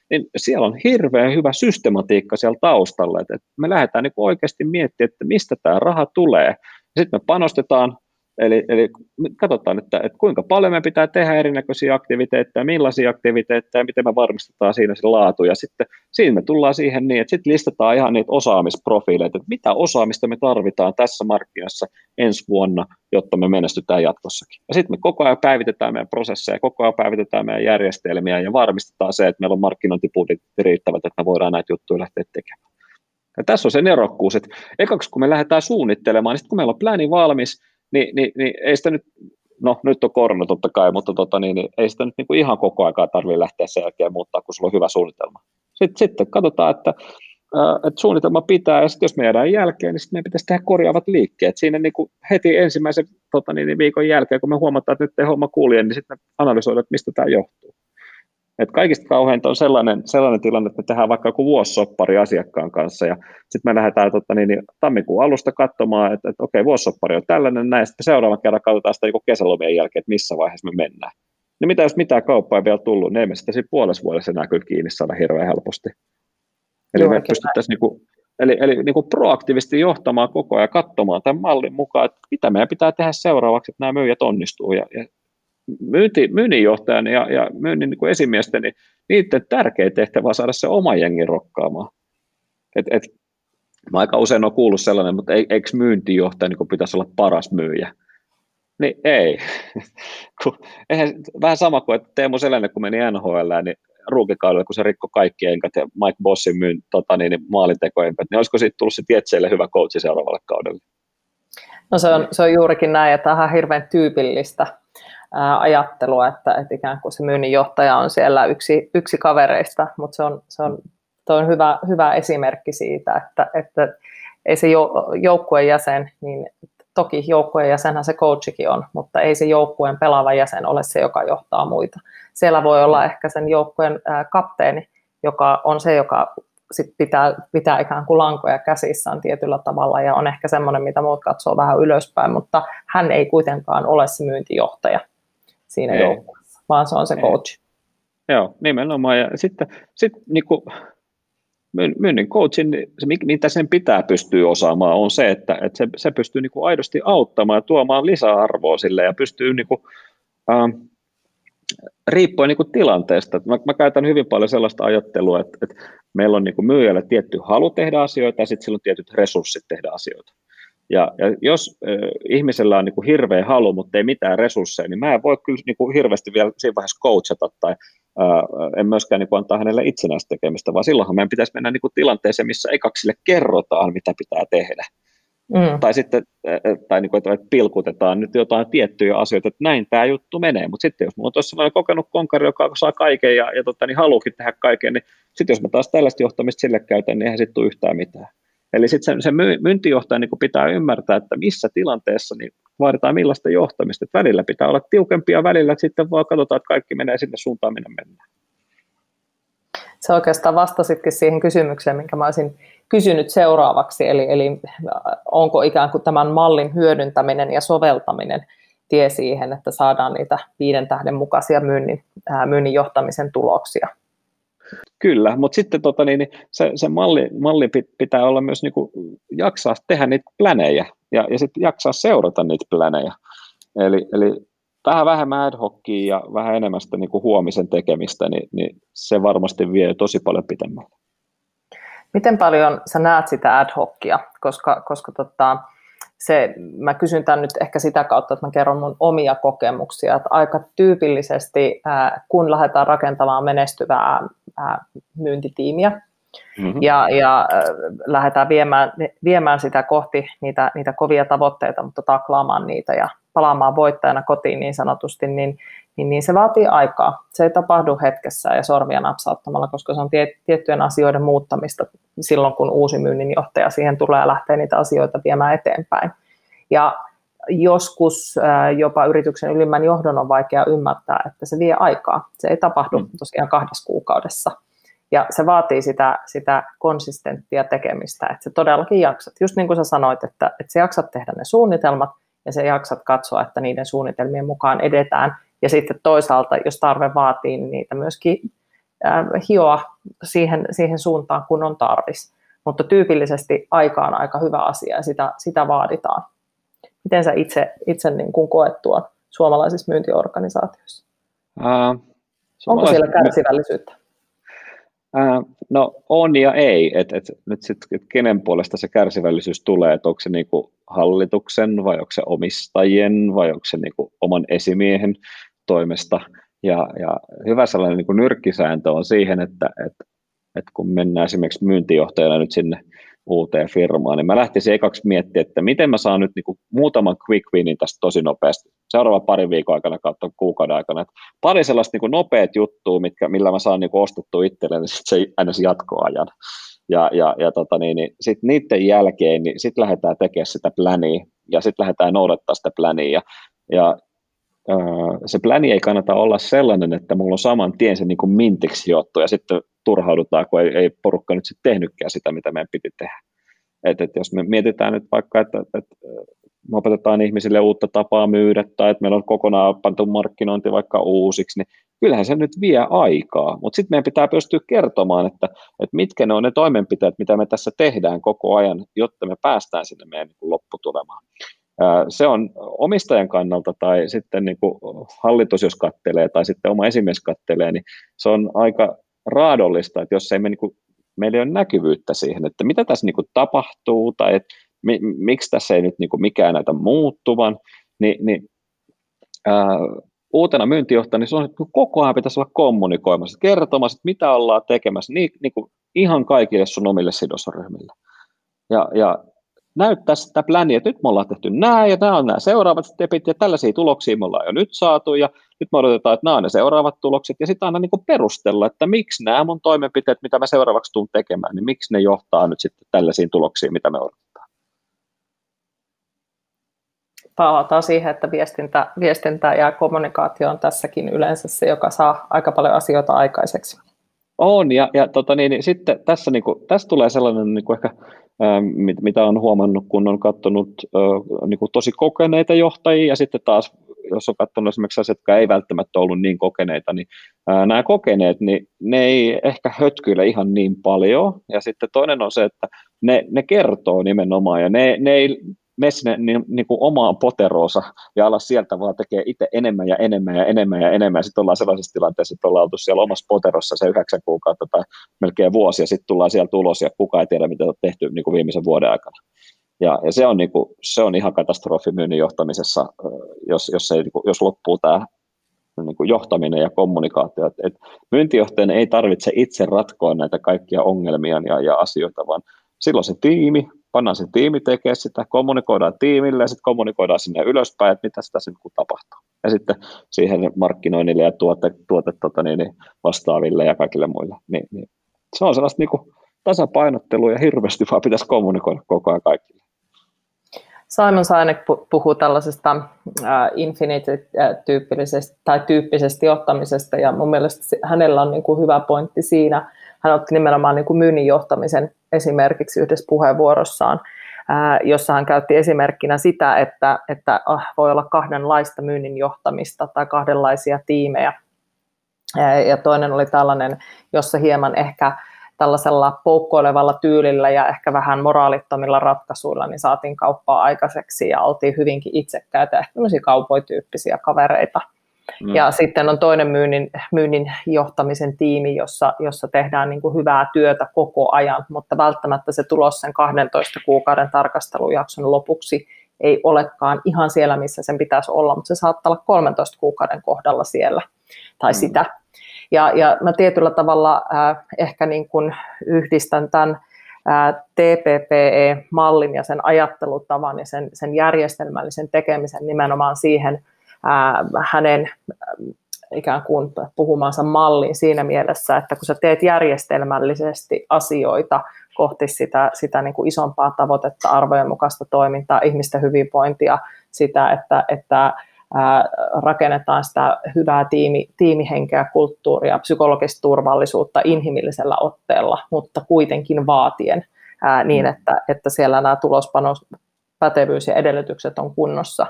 niin siellä on hirveän hyvä systematiikka siellä taustalla, että, me lähdetään niin oikeasti miettimään, että mistä tämä raha tulee. Sitten me panostetaan Eli, eli katsotaan, että, että kuinka paljon me pitää tehdä erinäköisiä aktiviteetteja, millaisia aktiviteetteja, miten me varmistetaan siinä se laatu. Ja sitten siinä me tullaan siihen niin, että sitten listataan ihan niitä osaamisprofiileita, että mitä osaamista me tarvitaan tässä markkinassa ensi vuonna, jotta me menestytään jatkossakin. Ja sitten me koko ajan päivitetään meidän prosesseja, koko ajan päivitetään meidän järjestelmiä ja varmistetaan se, että meillä on markkinointibudjetti riittävät, että me voidaan näitä juttuja lähteä tekemään. Ja tässä on se nerokkuus, että ekaksi kun me lähdetään suunnittelemaan, niin sitten kun meillä on pläni valmis, niin, niin, niin ei sitä nyt, no nyt on korona totta kai, mutta tota, niin, niin ei sitä nyt niin kuin ihan koko aikaa tarvitse lähteä sen jälkeen muuttaa, kun sulla on hyvä suunnitelma. Sitten, sitten katsotaan, että, että suunnitelma pitää, ja sitten jos me jäädään jälkeen, niin sitten meidän pitäisi tehdä korjaavat liikkeet. Siinä niin kuin heti ensimmäisen tota, niin, niin viikon jälkeen, kun me huomataan, että nyt ei homma kulje, niin sitten analysoidaan, että mistä tämä johtuu. Et kaikista kauheinta on sellainen, sellainen tilanne, että me tehdään vaikka joku vuosisoppari asiakkaan kanssa ja sitten me lähdetään totta, niin, niin, tammikuun alusta katsomaan, että, että okei, vuosisoppari on tällainen, näin, sitten seuraavan kerran katsotaan sitä niin kesälomien jälkeen, että missä vaiheessa me mennään. No mitä jos mitään kauppaa ei vielä tullut, niin emme sitä siinä puolessa vuodessa enää kyllä kiinni saada hirveän helposti. Eli Joo, me pystyttäisiin niin kuin, eli, eli niin kuin proaktiivisesti johtamaan koko ajan, katsomaan tämän mallin mukaan, että mitä meidän pitää tehdä seuraavaksi, että nämä myyjät onnistuu. Ja, ja myynti, myynninjohtajan ja, ja myynnin niin esimiesten, niin niiden tärkein tehtävä on saada se oma jengi rokkaamaan. Et, et, mä aika usein olen kuullut sellainen, mutta eikö myyntijohtaja niin pitäisi olla paras myyjä? Niin ei. eihän, vähän sama kuin, että Teemu Selänne, kun meni NHL, niin ruukikaudella, kun se rikko kaikki enkät ja Mike Bossin myyn tota, niin, niin maalintekoenkät, niin olisiko siitä tullut se Tietseille hyvä coachi seuraavalle kaudelle? No se on, se on juurikin näin, että tämä on hirveän tyypillistä ajattelua, että, että ikään kuin se myynnin johtaja on siellä yksi, yksi kavereista, mutta se on, se on, on hyvä, hyvä esimerkki siitä, että, että ei se joukkueen jäsen, niin toki joukkueen jäsenhän se coachikin on, mutta ei se joukkueen pelaava jäsen ole se, joka johtaa muita. Siellä voi olla ehkä sen joukkueen kapteeni, joka on se, joka sit pitää, pitää ikään kuin lankoja käsissään tietyllä tavalla ja on ehkä semmoinen, mitä muut katsoo vähän ylöspäin, mutta hän ei kuitenkaan ole se myyntijohtaja siinä ei. joukkueessa, vaan se on se ei. coach. Joo, nimenomaan. Ja sitten sit, niin kuin, myynnin coachin, se, mitä sen pitää pystyä osaamaan, on se, että, että se, se pystyy niin kuin aidosti auttamaan ja tuomaan lisäarvoa sille ja pystyy niin kuin, äh, riippuen niin kuin tilanteesta. Mä, mä käytän hyvin paljon sellaista ajattelua, että, että meillä on niin kuin myyjällä tietty halu tehdä asioita ja sitten sillä on tietyt resurssit tehdä asioita. Ja, ja jos äh, ihmisellä on niin kuin hirveä halu, mutta ei mitään resursseja, niin mä en voi kyllä niin kuin hirveästi vielä siinä vaiheessa coachata tai äh, en myöskään niin kuin antaa hänelle itsenäistä tekemistä, vaan silloinhan meidän pitäisi mennä niin kuin tilanteeseen, missä ekaksille kerrotaan, mitä pitää tehdä. Mm. Tai sitten tai niin kuin, että pilkutetaan nyt jotain tiettyjä asioita, että näin tämä juttu menee. Mutta sitten jos mulla on tuossa sellainen kokenut konkari, joka saa kaiken ja, ja tota, niin haluukin tehdä kaiken, niin sitten jos mä taas tällaista johtamista sille käytän, niin eihän sitten tule yhtään mitään. Eli sitten se, se myyntijohtaja niin pitää ymmärtää, että missä tilanteessa niin vaaditaan millaista johtamista. Että välillä pitää olla tiukempia välillä, sitten vaan katsotaan, että kaikki menee sinne suuntaan, minne mennään. Se oikeastaan vastasitkin siihen kysymykseen, minkä mä olisin kysynyt seuraavaksi, eli, eli onko ikään kuin tämän mallin hyödyntäminen ja soveltaminen tie siihen, että saadaan niitä viiden tähden mukaisia myynnin, ää, myynnin johtamisen tuloksia? Kyllä, mutta sitten tota, niin, niin se, se malli, malli pitää olla myös niin kuin, jaksaa tehdä niitä plänejä ja, ja sitten jaksaa seurata niitä plänejä. Eli, eli vähän vähemmän ad hocia ja vähän enemmän sitä niin kuin huomisen tekemistä, niin, niin se varmasti vie tosi paljon pitemmälle. Miten paljon sä näet sitä ad hocia, koska, koska tota, se, mä kysyn tämän nyt ehkä sitä kautta, että mä kerron mun omia kokemuksia, että aika tyypillisesti, kun lähdetään rakentamaan menestyvää ää, myyntitiimiä, Mm-hmm. ja, ja äh, lähdetään viemään, viemään sitä kohti niitä, niitä kovia tavoitteita, mutta taklaamaan niitä ja palaamaan voittajana kotiin niin sanotusti, niin, niin, niin se vaatii aikaa. Se ei tapahdu hetkessä ja sormia napsauttamalla, koska se on tie, tiettyjen asioiden muuttamista silloin, kun uusi myynninjohtaja siihen tulee ja lähtee niitä asioita viemään eteenpäin. Ja joskus jopa yrityksen ylimmän johdon on vaikea ymmärtää, että se vie aikaa. Se ei tapahdu mm. tosiaan kahdessa kuukaudessa. Ja se vaatii sitä, sitä konsistenttia tekemistä, että se todellakin jaksat. Just niin kuin sä sanoit, että, että sä jaksat tehdä ne suunnitelmat ja sä jaksat katsoa, että niiden suunnitelmien mukaan edetään. Ja sitten toisaalta, jos tarve vaatii, niin niitä myöskin äh, hioa siihen, siihen suuntaan, kun on tarvis. Mutta tyypillisesti aika on aika hyvä asia ja sitä, sitä vaaditaan. Miten sä itse, itse niin kuin koet tuon suomalaisissa myyntiorganisaatioissa? Uh, Onko siellä kärsivällisyyttä? Ää, no on ja ei, että et, nyt sitten et kenen puolesta se kärsivällisyys tulee, että onko se niinku hallituksen vai onko se omistajien vai onko se niinku oman esimiehen toimesta. Ja, ja hyvä sellainen niinku nyrkkisääntö on siihen, että et, et kun mennään esimerkiksi myyntijohtajana nyt sinne uuteen firmaan, niin mä lähtisin ekaksi miettimään, että miten mä saan nyt niinku muutaman quick winin tästä tosi nopeasti, seuraavan parin viikon aikana kautta kuukauden aikana. Että pari sellaista niinku nopeat juttua, mitkä, millä mä saan niinku ostettua itselleni sit se aina jatkoajan. Ja, ja, ja tota niin, niin sitten niiden jälkeen niin sitten lähdetään tekemään sitä pläniä ja sitten lähdetään noudattaa sitä pläniä. Ja, ja se pläni ei kannata olla sellainen, että mulla on saman tien se niin mintiksi ja sitten turhaudutaan, kun ei, ei porukka nyt sitten tehnytkään sitä, mitä meidän piti tehdä. Et, et jos me mietitään nyt vaikka, että, että, että me opetetaan ihmisille uutta tapaa myydä tai että meillä on kokonaan pantu markkinointi vaikka uusiksi, niin kyllähän se nyt vie aikaa, mutta sitten meidän pitää pystyä kertomaan, että, että mitkä ne on ne toimenpiteet, mitä me tässä tehdään koko ajan, jotta me päästään sinne meidän niin lopputulemaan. Se on omistajan kannalta tai sitten niin kuin hallitus, jos kattelee, tai sitten oma esimies kattelee, niin se on aika raadollista, että jos ei me, niin kuin, meillä ei ole näkyvyyttä siihen, että mitä tässä niin kuin tapahtuu, tai että mi, miksi tässä ei nyt niin kuin mikään näitä muuttuvan, niin, niin ää, uutena myyntijohtajana niin se on, että koko ajan pitäisi olla kommunikoimassa, kertomassa, että mitä ollaan tekemässä niin, niin kuin ihan kaikille sun omille sidosryhmille. Ja, ja näyttää sitä pläniä, että nyt me ollaan tehty nämä ja nämä on nämä seuraavat stepit ja tällaisia tuloksia me ollaan jo nyt saatu ja nyt me odotetaan, että nämä on ne seuraavat tulokset ja sitten aina niin kuin perustella, että miksi nämä mun toimenpiteet, mitä mä seuraavaksi tuun tekemään, niin miksi ne johtaa nyt sitten tällaisiin tuloksiin, mitä me odotetaan. Palataan siihen, että viestintä, viestintä ja kommunikaatio on tässäkin yleensä se, joka saa aika paljon asioita aikaiseksi. On, ja, ja tota, niin, niin, sitten tässä, niin kuin, tässä tulee sellainen niin kuin ehkä mitä on huomannut, kun on katsonut niin kuin tosi kokeneita johtajia ja sitten taas, jos on katsonut esimerkiksi asiat, jotka ei välttämättä ollut niin kokeneita, niin nämä kokeneet, niin ne ei ehkä hötkyile ihan niin paljon. Ja sitten toinen on se, että ne, ne kertoo nimenomaan ja ne, ne ei mene sinne niin, niin kuin omaan poteroonsa ja ala sieltä vaan tekee itse enemmän ja enemmän ja enemmän ja enemmän. Sitten ollaan sellaisessa tilanteessa, että ollaan oltu siellä omassa poterossa se yhdeksän kuukautta tai melkein vuosi ja sitten tullaan sieltä ulos ja kukaan ei tiedä, mitä on tehty niin kuin viimeisen vuoden aikana. Ja, ja se, on niin kuin, se on ihan katastrofi myynnin johtamisessa, jos, jos, ei, niin kuin, jos loppuu tämä niin kuin johtaminen ja kommunikaatio. Et, et myyntijohtajan ei tarvitse itse ratkoa näitä kaikkia ongelmia ja, ja asioita, vaan silloin se tiimi, pannaan se tiimi tekemään sitä, kommunikoidaan tiimille ja sitten kommunikoidaan sinne ylöspäin, että mitä sitä sitten tapahtuu. Ja sitten siihen markkinoinnille ja tuote, tuote tota niin, niin vastaaville ja kaikille muille. Niin, niin. Se on sellaista niin tasapainottelua ja hirveästi vaan pitäisi kommunikoida koko ajan kaikille. Simon Sinek puhuu tällaisesta uh, infinite-tyyppisestä tai tyyppisestä johtamisesta ja mun mielestä hänellä on niin kuin hyvä pointti siinä. Hän otti nimenomaan niin kuin myynnin johtamisen esimerkiksi yhdessä puheenvuorossaan, uh, jossa hän käytti esimerkkinä sitä, että, että uh, voi olla kahdenlaista myynnin johtamista tai kahdenlaisia tiimejä. Ja toinen oli tällainen, jossa hieman ehkä tällaisella poukkoilevalla tyylillä ja ehkä vähän moraalittomilla ratkaisuilla niin saatiin kauppaa aikaiseksi ja oltiin hyvinkin itsekkäitä, ehkä tämmöisiä kaupoityyppisiä kavereita. Mm. Ja sitten on toinen myynnin, myynnin johtamisen tiimi, jossa, jossa tehdään niin kuin hyvää työtä koko ajan, mutta välttämättä se tulos sen 12 kuukauden tarkastelujakson lopuksi ei olekaan ihan siellä, missä sen pitäisi olla, mutta se saattaa olla 13 kuukauden kohdalla siellä tai mm. sitä. Ja, ja mä tietyllä tavalla äh, ehkä niin kuin yhdistän tämän äh, TPPE-mallin ja sen ajattelutavan ja sen, sen järjestelmällisen tekemisen nimenomaan siihen äh, hänen ikään kuin puhumansa malliin siinä mielessä, että kun sä teet järjestelmällisesti asioita kohti sitä, sitä niin kuin isompaa tavoitetta, arvojen mukaista toimintaa, ihmisten hyvinvointia, sitä, että, että rakennetaan sitä hyvää tiimi, tiimihenkeä, kulttuuria, psykologista turvallisuutta inhimillisellä otteella, mutta kuitenkin vaatien ää, niin, mm. että, että siellä nämä tulospanos, pätevyys ja edellytykset on kunnossa,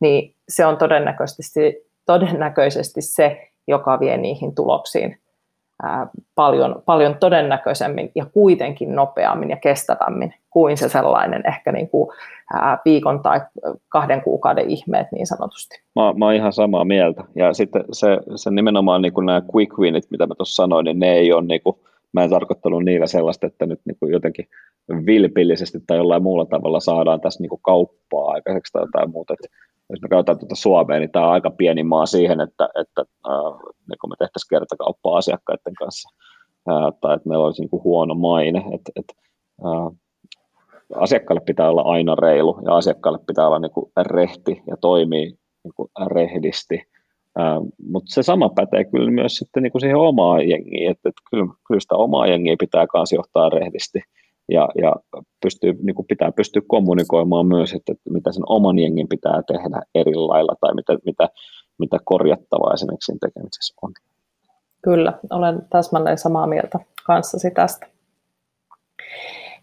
niin se on todennäköisesti, todennäköisesti se, joka vie niihin tuloksiin paljon, paljon todennäköisemmin ja kuitenkin nopeammin ja kestävämmin kuin se sellainen ehkä niin kuin, ää, viikon tai kahden kuukauden ihmeet niin sanotusti. Mä, mä oon ihan samaa mieltä. Ja sitten se, se nimenomaan niin kuin nämä quick winit, mitä mä tuossa sanoin, niin ne ei ole niin kuin, mä en tarkoittanut niillä sellaista, että nyt niin kuin jotenkin vilpillisesti tai jollain muulla tavalla saadaan tässä niin kuin kauppaa aikaiseksi tai jotain muuta. Että jos me käytetään tuota Suomea, niin tämä on aika pieni maa siihen, että, että äh, kun me tehtäisiin kertakauppaa asiakkaiden kanssa, äh, tai että meillä olisi niin kuin huono maine. Että, että, äh, asiakkaalle pitää olla aina reilu, ja asiakkaalle pitää olla niin kuin rehti ja toimii niin kuin rehdisti. Mutta se sama pätee kyllä myös sitten niin kuin siihen omaan jengiin, että, että kyllä, kyllä sitä omaa jengiä pitää myös johtaa rehdisti ja, ja pystyy, niin kuin pitää pystyä kommunikoimaan myös, että, mitä sen oman jengin pitää tehdä eri lailla tai mitä, mitä, mitä korjattavaa esimerkiksi siinä tekemisessä on. Kyllä, olen täsmälleen samaa mieltä kanssasi tästä.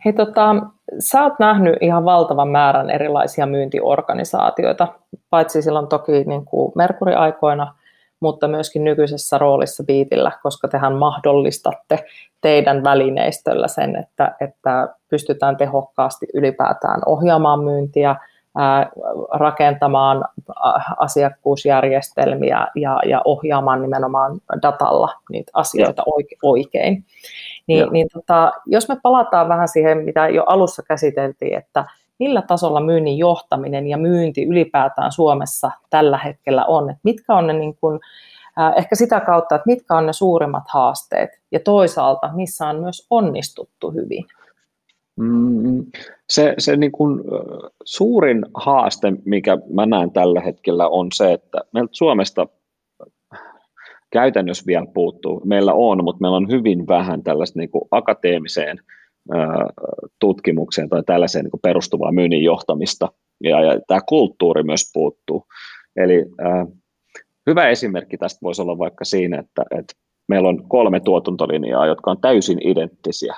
Hei, tota, sä oot nähnyt ihan valtavan määrän erilaisia myyntiorganisaatioita, paitsi silloin toki niin kuin Merkuri-aikoina, mutta myöskin nykyisessä roolissa Biitillä, koska tehän mahdollistatte teidän välineistöllä sen, että, että pystytään tehokkaasti ylipäätään ohjaamaan myyntiä, rakentamaan asiakkuusjärjestelmiä ja, ja ohjaamaan nimenomaan datalla niitä asioita oikein. Niin, niin tota, jos me palataan vähän siihen, mitä jo alussa käsiteltiin, että millä tasolla myynnin johtaminen ja myynti ylipäätään Suomessa tällä hetkellä on, että mitkä on ne niin kuin, ehkä sitä kautta, että mitkä on ne suurimmat haasteet ja toisaalta missä on myös onnistuttu hyvin. Mm, se se niin kuin, suurin haaste, mikä mä näen tällä hetkellä, on se, että meiltä Suomesta käytännössä vielä puuttuu. Meillä on, mutta meillä on hyvin vähän tällaista niin kuin akateemiseen tutkimukseen tai tällaiseen niin perustuvaa myynnin johtamista, ja, ja tämä kulttuuri myös puuttuu. Eli äh, hyvä esimerkki tästä voisi olla vaikka siinä, että, että meillä on kolme tuotantolinjaa, jotka on täysin identtisiä,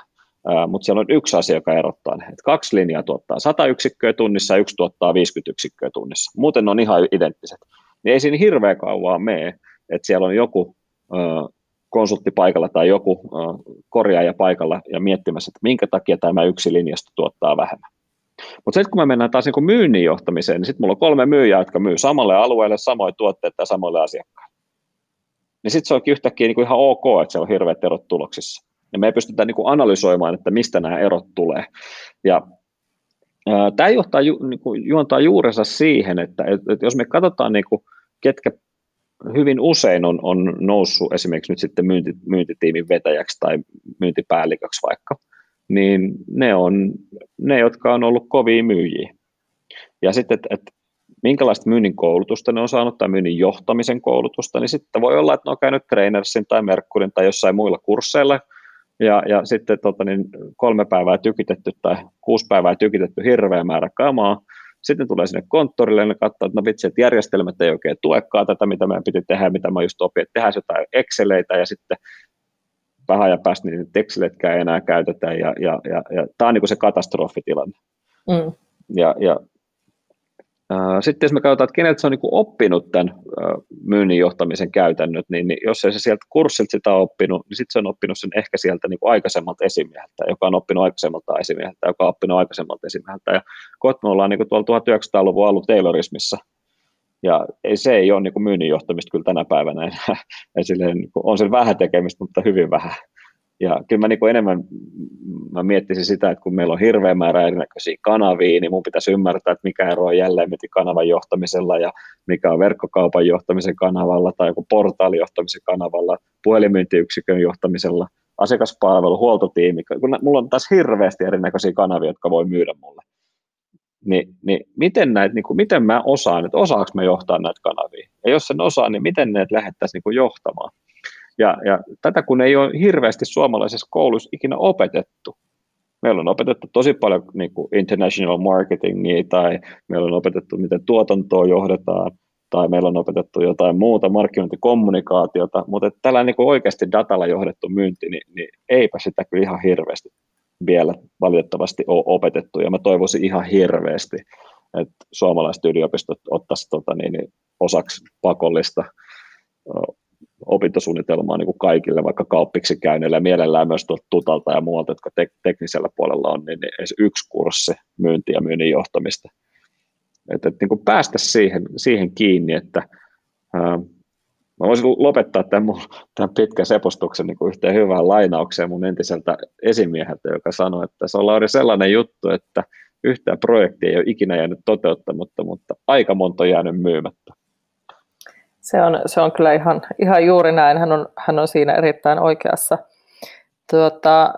mutta siellä on yksi asia, joka erottaa ne. Että kaksi linjaa tuottaa 100 yksikköä tunnissa ja yksi tuottaa 50 yksikköä tunnissa. Muuten ne on ihan identtiset. Niin ei siinä hirveän kauaa mene, että siellä on joku konsultti paikalla tai joku korjaaja paikalla ja miettimässä, että minkä takia tämä yksi linjasta tuottaa vähemmän. Mutta sitten kun me mennään taas niin myynnin johtamiseen, niin sitten mulla on kolme myyjää, jotka myy samalle alueelle samoin tuotteet ja samalle asiakkaille. Niin sitten se onkin yhtäkkiä niin kuin ihan ok, että siellä on hirveät erot tuloksissa. Ja me ei pystytä niin kuin analysoimaan, että mistä nämä erot tulee. Ja Tämä johtaa, niin kuin, juontaa juurensa siihen, että, että jos me katsotaan, niin kuin, ketkä hyvin usein on, on noussut esimerkiksi nyt sitten myynti, myyntitiimin vetäjäksi tai myyntipäälliköksi vaikka, niin ne on ne, jotka on ollut kovia myyjiä. Ja sitten, että et, minkälaista myynnin koulutusta ne on saanut tai myynnin johtamisen koulutusta, niin sitten voi olla, että ne on käynyt Trainersin tai Merkurin tai jossain muilla kursseilla, ja, ja sitten tota, niin kolme päivää tykitetty tai kuusi päivää tykitetty hirveä määrä kamaa, sitten tulee sinne konttorille ja ne katsoo, että no vitsi, että järjestelmät ei oikein tuekaan tätä, mitä meidän piti tehdä, mitä mä just opin, että tehdään jotain Exceleitä ja sitten vähän ja päästä niin Exceletkään ei enää käytetä ja, ja, ja, ja tämä on niin kuin se katastrofitilanne. Mm. Ja, ja sitten jos me katsotaan, että keneltä se on niin oppinut tämän myynnin johtamisen käytännöt, niin, niin jos ei se sieltä kurssilta sitä oppinut, niin sitten se on oppinut sen ehkä sieltä niin aikaisemmalta esimieheltä, joka on oppinut aikaisemmalta esimieheltä, joka on oppinut aikaisemmalta esimieheltä. Ja kohta me ollaan niin tuolla 1900-luvun alun Taylorismissa, ja ei, se ei ole niin myynnin johtamista kyllä tänä päivänä enää. Silleen, niin kuin, on se vähän tekemistä, mutta hyvin vähän. Ja kyllä mä niin kuin enemmän mä miettisin sitä, että kun meillä on hirveä määrä erinäköisiä kanavia, niin mun pitäisi ymmärtää, että mikä ero on jälleen kanavan johtamisella ja mikä on verkkokaupan johtamisen kanavalla tai joku portaalin johtamisen kanavalla, puhelimyyntiyksikön johtamisella, asiakaspalvelu, huoltotiimi. Kun mulla on taas hirveästi erinäköisiä kanavia, jotka voi myydä mulle. Niin, niin miten, näitä, niin kuin, miten mä osaan, että osaanko mä johtaa näitä kanavia? Ja jos sen osaa, niin miten ne lähettäisiin niin johtamaan? Ja, ja tätä kun ei ole hirveästi suomalaisessa koulussa ikinä opetettu. Meillä on opetettu tosi paljon niin kuin international marketingia tai meillä on opetettu, miten tuotantoa johdetaan tai meillä on opetettu jotain muuta markkinointikommunikaatiota, mutta tällä niin oikeasti datalla johdettu myynti, niin, niin eipä sitä kyllä ihan hirveästi vielä valitettavasti ole opetettu, ja mä toivoisin ihan hirveästi, että suomalaiset yliopistot ottaisivat tota, niin, niin, osaksi pakollista opintosuunnitelmaa niin kuin kaikille, vaikka kauppiksi käyneille ja mielellään myös tuolta tutalta ja muualta, jotka tek- teknisellä puolella on, niin, niin yksi kurssi myyntiä ja myynnin johtamista. Että, että niin kuin päästä siihen, siihen kiinni, että ää, mä voisin lopettaa tämän, tämän pitkän sepostuksen niin kuin yhteen hyvään lainaukseen mun entiseltä esimieheltä, joka sanoi, että se on Lauri sellainen juttu, että yhtään projektia ei ole ikinä jäänyt toteuttamatta, mutta aika monta on jäänyt myymättä. Se on, se on kyllä ihan, ihan juuri näin. Hän on, hän on siinä erittäin oikeassa. Tuota,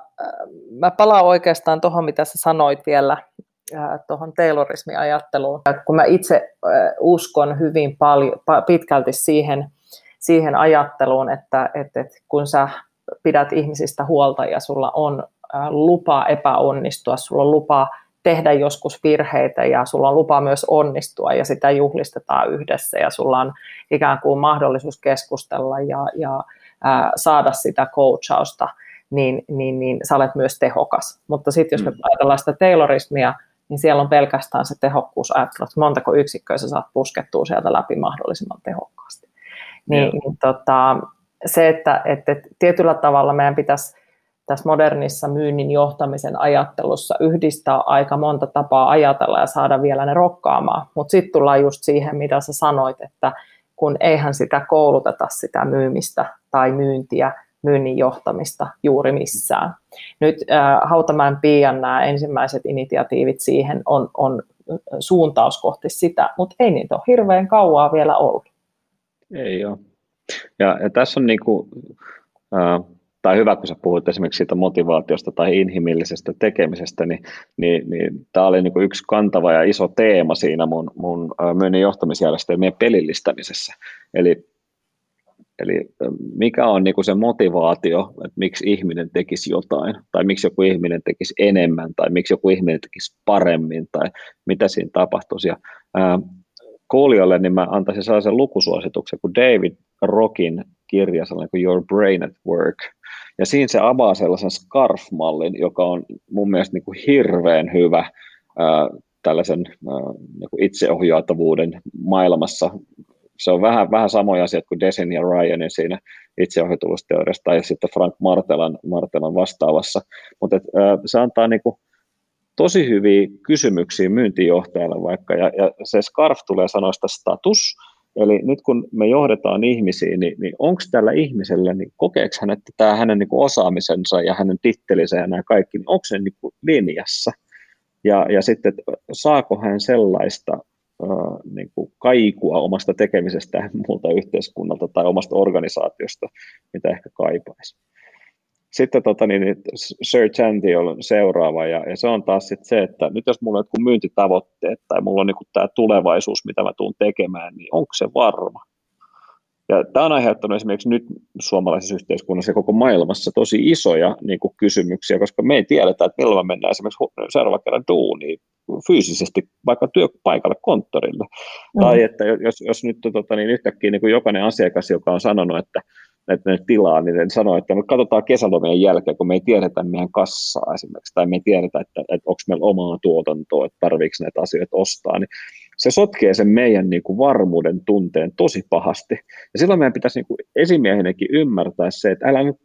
mä palaan oikeastaan tuohon, mitä sä sanoit vielä, tuohon Taylorismi-ajatteluun. Kun mä itse uskon hyvin paljon, pitkälti siihen, siihen ajatteluun, että, että, että kun sä pidät ihmisistä huolta ja sulla on lupa epäonnistua, sulla on lupa tehdä joskus virheitä ja sulla on lupa myös onnistua ja sitä juhlistetaan yhdessä ja sulla on ikään kuin mahdollisuus keskustella ja, ja ää, saada sitä coachausta, niin, niin, niin sä olet myös tehokas. Mutta sitten jos me mm. ajatellaan sitä Taylorismia, niin siellä on pelkästään se tehokkuus että montako yksikköä sä saat puskettua sieltä läpi mahdollisimman tehokkaasti. Niin, niin tota, se, että, että tietyllä tavalla meidän pitäisi tässä modernissa myynnin johtamisen ajattelussa yhdistää aika monta tapaa ajatella ja saada vielä ne rokkaamaan. Mutta sitten tullaan just siihen, mitä sä sanoit, että kun eihän sitä kouluteta sitä myymistä tai myyntiä, myynnin johtamista juuri missään. Nyt äh, Hautamäen Pian nämä ensimmäiset initiatiivit siihen on, on suuntaus kohti sitä, mutta ei niitä ole hirveän kauaa vielä ollut. Ei ole. Ja, ja tässä on niinku, äh, tai hyvä, kun sä puhuit esimerkiksi siitä motivaatiosta tai inhimillisestä tekemisestä, niin, niin, niin tämä oli niin kuin yksi kantava ja iso teema siinä mun, mun myynnin johtamisjärjestelmien pelillistämisessä. Eli, eli mikä on niin kuin se motivaatio, että miksi ihminen tekisi jotain, tai miksi joku ihminen tekisi enemmän, tai miksi joku ihminen tekisi paremmin, tai mitä siinä tapahtuisi. Ja, ää, kuulijoille niin mä antaisin sellaisen lukusuosituksen kuin David Rockin kirja, sellainen kuin Your Brain at Work – ja siinä se avaa sellaisen SCARF-mallin, joka on mun mielestä niin kuin hirveän hyvä ää, tällaisen ää, niin kuin itseohjaatavuuden maailmassa. Se on vähän, vähän samoja asioita kuin Desin ja Ryanin siinä itseohjautuvuusteoriassa tai sitten Frank Martelan, Martelan vastaavassa. Mutta se antaa niin kuin, tosi hyviä kysymyksiä myyntijohtajalle vaikka, ja, ja se SCARF tulee sanoista status, Eli nyt kun me johdetaan ihmisiä, niin, niin onko tällä ihmisellä, niin kokeeko hän, että tämä hänen niin kuin osaamisensa ja hänen tittelinsä ja nämä kaikki, niin onko se niin kuin linjassa? Ja, ja sitten, että saako hän sellaista äh, niin kuin kaikua omasta tekemisestä muulta yhteiskunnalta tai omasta organisaatiosta, mitä ehkä kaipaisi sitten tota, niin, niin Sir Chanti on seuraava, ja, ja se on taas sit se, että nyt jos mulla on jotkut myyntitavoitteet tai mulla on niin tämä tulevaisuus, mitä mä tuun tekemään, niin onko se varma? Ja tämä on aiheuttanut esimerkiksi nyt suomalaisessa yhteiskunnassa ja koko maailmassa tosi isoja niin kuin kysymyksiä, koska me ei tiedetä, että milloin me mennään esimerkiksi seuraavan kerran duuniin fyysisesti vaikka työpaikalle, konttorille. Mm. Tai että jos, jos nyt tota, niin yhtäkkiä niin kuin jokainen asiakas, joka on sanonut, että että ne tilaa, niin ne sanoo, että me katsotaan kesälomien jälkeen, kun me ei tiedetä meidän kassaa esimerkiksi, tai me ei tiedetä, että, että onko meillä omaa tuotantoa, että tarviiko näitä asioita ostaa, niin se sotkee sen meidän niin kuin varmuuden tunteen tosi pahasti. Ja silloin meidän pitäisi niin kuin ymmärtää se, että älä nyt